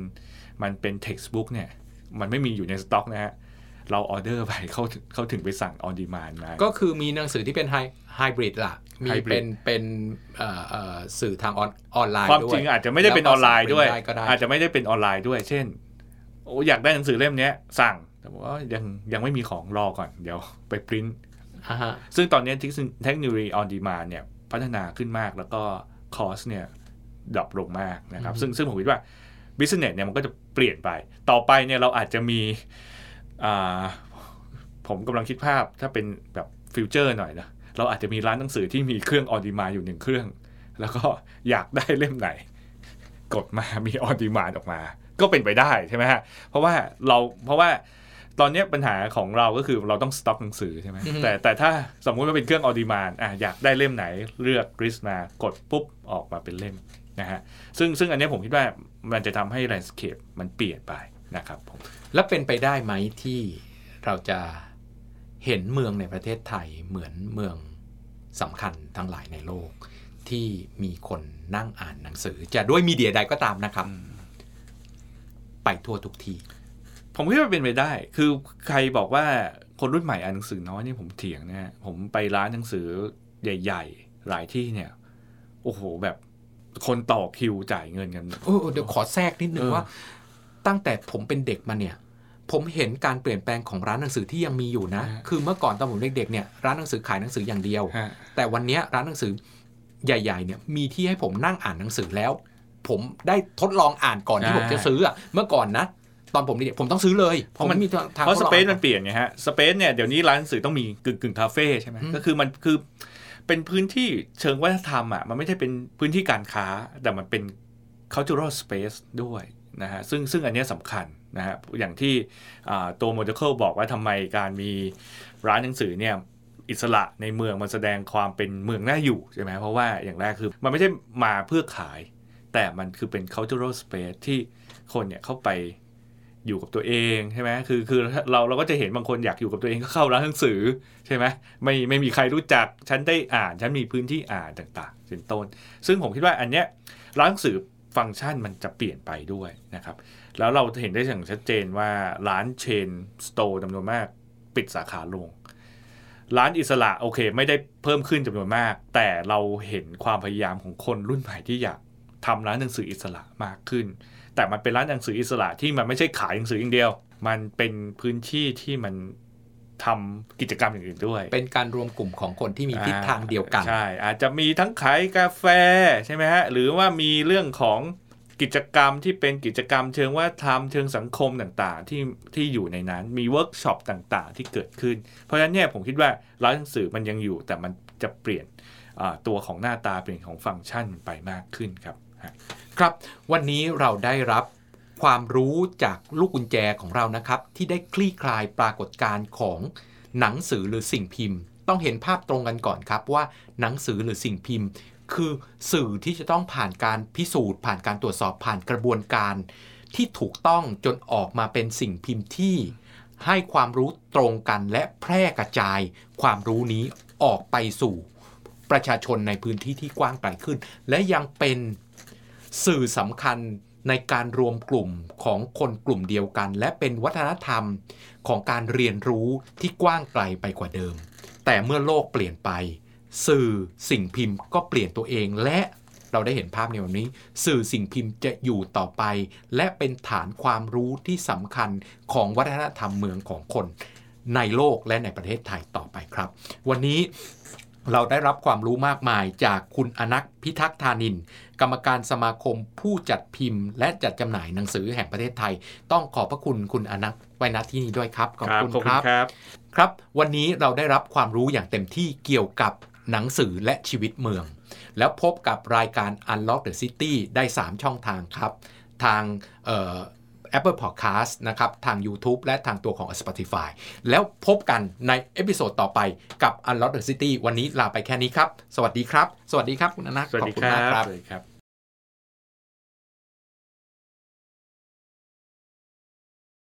มันเป็น textbook เนี่ย มันไม่มีอยู่ในสต็อกนะฮะ เราออเดอร์ไปเขาเขาถึงไปสั่ง on demand มา ก็คือมีหนังสือที่เป็นไฮไฮบริดล่ะ มี hybrid เป็นเป็นเอ่อเอ่อสื่อทางออนออนไลน์ความด้วยจริงอาจจะไม่ได้เป็นออนไลน์ด้วยแล้ก็สั่งอาจจะไม่ได้เป็นออนไลน์ด้วย เช่น โอ้อยากได้หนังสือเล่มเนี้ยสั่ง แต่ว่ายังยังไม่มีของรอก่อน เดี๋ยวไปปริ้นอ่าฮะซึ่งตอนนี้เทคโนโลยี on demand เนี่ยพัฒนาขึ้นมากแล้วก็ cost เนี่ย drop ลงมากนะครับ ซึ่งซึ่งผมคิดว่า business เนี่ยมันก็จะเปลี่ยนไป ต่อไปเนี่ยเราอาจจะมีอ่าผมกำลังคิดภาพถ้าเป็นแบบ future หน่อยนะเราอาจจะมีร้านหนังสือที่มีเครื่อง on demand อยู่หนึ่งเครื่อง แล้วก็อยากได้เล่มไหน กดมามี on demand ออกมา ก็เป็นไปได้ใช่ไหมฮะเพราะว่าเราเพราะว่า ตอนเนี้ยปัญหาของเราก็คือเราต้องสต็อกหนังสือใช่ไหมอือฮึแต่แต่ถ้าสมมุติว่าเป็นเครื่อง on demand อะอยากได้เล่มไหนเลือกกริสมากดปุ๊บออกมาเป็นเล่มนะฮะซึ่งซึ่งอันเนี้ยผมคิดว่ามันจะทำให้ landscape มันเปลี่ยนไปนะครับผมแล้วเป็นไปได้ไหมที่เราจะเห็นเมืองในประเทศไทยเหมือนเมืองสำคัญทั้งหลายในโลก ที่มีคนนั่งอ่านหนังสือ จะด้วยมีเดียใดก็ตามนะครับ ไปทั่วทุกที่ ผมคิดว่าเป็นไปได้ คือใครบอกว่าคนรุ่นใหม่อ่านหนังสือน้อยนี่ผมเถียงนะฮะผมไปร้านหนังสือใหญ่ ๆ หลายที่เนี่ย โอ้โหแบบคนต่อคิวจ่ายเงินกันโอ้เดี๋ยวขอแทรกนิดนึงเออว่า ตั้งแต่ผมเป็นเด็กมาเนี่ย ผมเห็นการเปลี่ยนแปลงของร้านหนังสือที่ยังมีอยู่นะ คือเมื่อก่อนตอนผมเด็กๆเนี่ยร้านหนังสือขายหนังสืออย่างเดียวฮะแต่วันเนี้ยร้านหนังสือใหญ่ ๆ เนี่ยมีที่ให้ผมนั่งอ่านหนังสือแล้ว ผมได้ทดลองอ่านก่อนที่ผมจะซื้ออะเมื่อก่อนนะ ตอนผมเด็กๆผมต้องซื้อเลย เพราะมันมีทางเพราะทสดลองเปซอ่ามันเปลี่ยนไงฮะสเปซเนี่ยเดี๋ยวนี้ร้านหนังสือต้องมีกึ่งกึ่งคาเฟ่ใช่ไหมอืมก็คือมันคือเป็นพื้นที่เชิงวัฒนธรรมอะมันไม่ใช่เป็นพื้นที่การค้า แต่มันเป็น cultural space ด้วยนะฮะซึ่งซึ่งอันเนี้ยสำคัญนะฮะอย่างที่อ่าตัวโมเดลบอกว่าทำไมการมีร้านหนังสือเนี่ยอิสระในเมืองมันแสดงความเป็นเมืองน่าอยู่ใช่ไหมเพราะว่าอย่างแรกคือมันไม่ใช่มาเพื่อขาย แต่มันคือเป็น cultural space ที่คนเนี่ยเข้าไป อยู่กับตัวเองใช่ไหมคือคือเราเราก็จะเห็นบางคนอยากอยู่กับตัวเองก็เข้าร้านหนังสือใช่ไหมไม่ไม่มีใครรู้จักฉันได้อ่านฉันมีพื้นที่อ่านต่างๆเป็นต้น ซึ่งผมคิดว่าอันเนี้ยร้านหนังสือฟังก์ชันมันจะเปลี่ยนไปด้วยนะครับ แล้วเราเห็นได้อย่างชัดเจนว่าร้านเชนสโตร์จำนวนมากปิดสาขาลง ร้านอิสระโอเค ไม่ได้เพิ่มขึ้นจำนวนมาก แต่เราเห็นความพยายามของคนรุ่นใหม่ที่อยากทำร้านหนังสืออิสระมากขึ้น แต่มันเป็นร้านหนังสืออิสระที่มันไม่ใช่ขายหนังสืออย่างเดียว มันเป็นพื้นที่ที่มันทำกิจกรรมอย่างอื่นด้วย เป็นการรวมกลุ่มของคนที่มีทิศทางเดียวกัน ใช่ อาจจะมีทั้งขายกาแฟใช่ไหมฮะ หรือว่ามีเรื่องของกิจกรรมที่เป็นกิจกรรมเชิงว่าทำเชิงสังคมต่างๆ ที่ที่อยู่ในนั้น มีเวิร์กช็อปต่างๆ ที่เกิดขึ้น เพราะฉะนั้นเนี่ยผมคิดว่าร้านหนังสือมันยังอยู่ แต่มันจะเปลี่ยนอ่าตัวของหน้าตาเปลี่ยนของฟังก์ชันไปมากขึ้นครับฮะครับ วันนี้เราได้รับความรู้จากลูกกุญแจของเรานะครับ ที่ได้คลี่คลายปรากฏการณ์ของหนังสือหรือสิ่งพิมพ์ ต้องเห็นภาพตรงกันก่อนครับว่าหนังสือหรือสิ่งพิมพ์ คือสื่อที่จะต้องผ่านการพิสูจน์ ผ่านการตรวจสอบผ่านกระบวนการ ที่ถูกต้องจนออกมาเป็นสิ่งพิมพ์ที่ให้ความรู้ตรงกันและแพร่กระจาย ความรู้นี้ออกไปสู่ประชาชนในพื้นที่ที่กว้างไกลขึ้น และยังเป็น สื่อสำคัญในการรวมกลุ่มของคนกลุ่มเดียวกัน และเป็นวัฒนธรรมของการเรียนรู้ที่กว้างไกลไปกว่าเดิม แต่เมื่อโลกเปลี่ยนไป สื่อสิ่งพิมพ์ก็เปลี่ยนตัวเองและเราได้เห็นภาพในวันนี้ สื่อสิ่งพิมพ์จะอยู่ต่อไป และเป็นฐานความรู้ที่สำคัญของวัฒนธรรมเมืองของคน ในโลกและในประเทศไทยต่อไปครับ วันนี้ เราได้รับความรู้มากมายจากคุณอนักษ์พิทักษ์ธานิน กรรมการสมาคมผู้จัดพิมพ์ และจัดจำหน่ายหนังสือแห่งประเทศไทย ต้องขอบพระคุณคุณอนักษ์ไว้ณที่นี้ด้วยครับ ขอบคุณขอบคคุณรับครับครับ วันนี้เราได้รับความรู้อย่างเต็มที่เกี่ยวกับหนังสือและชีวิตเมือง แล้วพบกับรายการ Unlock the City ได้ 3 ช่องทางครับ ทางเอ่อ Apple Podcast นะครับทาง YouTube และทางตัวของ Spotify แล้วพบกันใน episode ต่อไปกับ Unlock the City วันนี้ลาไปแค่นี้ครับ สวัสดีครับ สวัสดีครับคุณอนักสวัสขอบดีคุณครัมากบครับสวัสดีครับ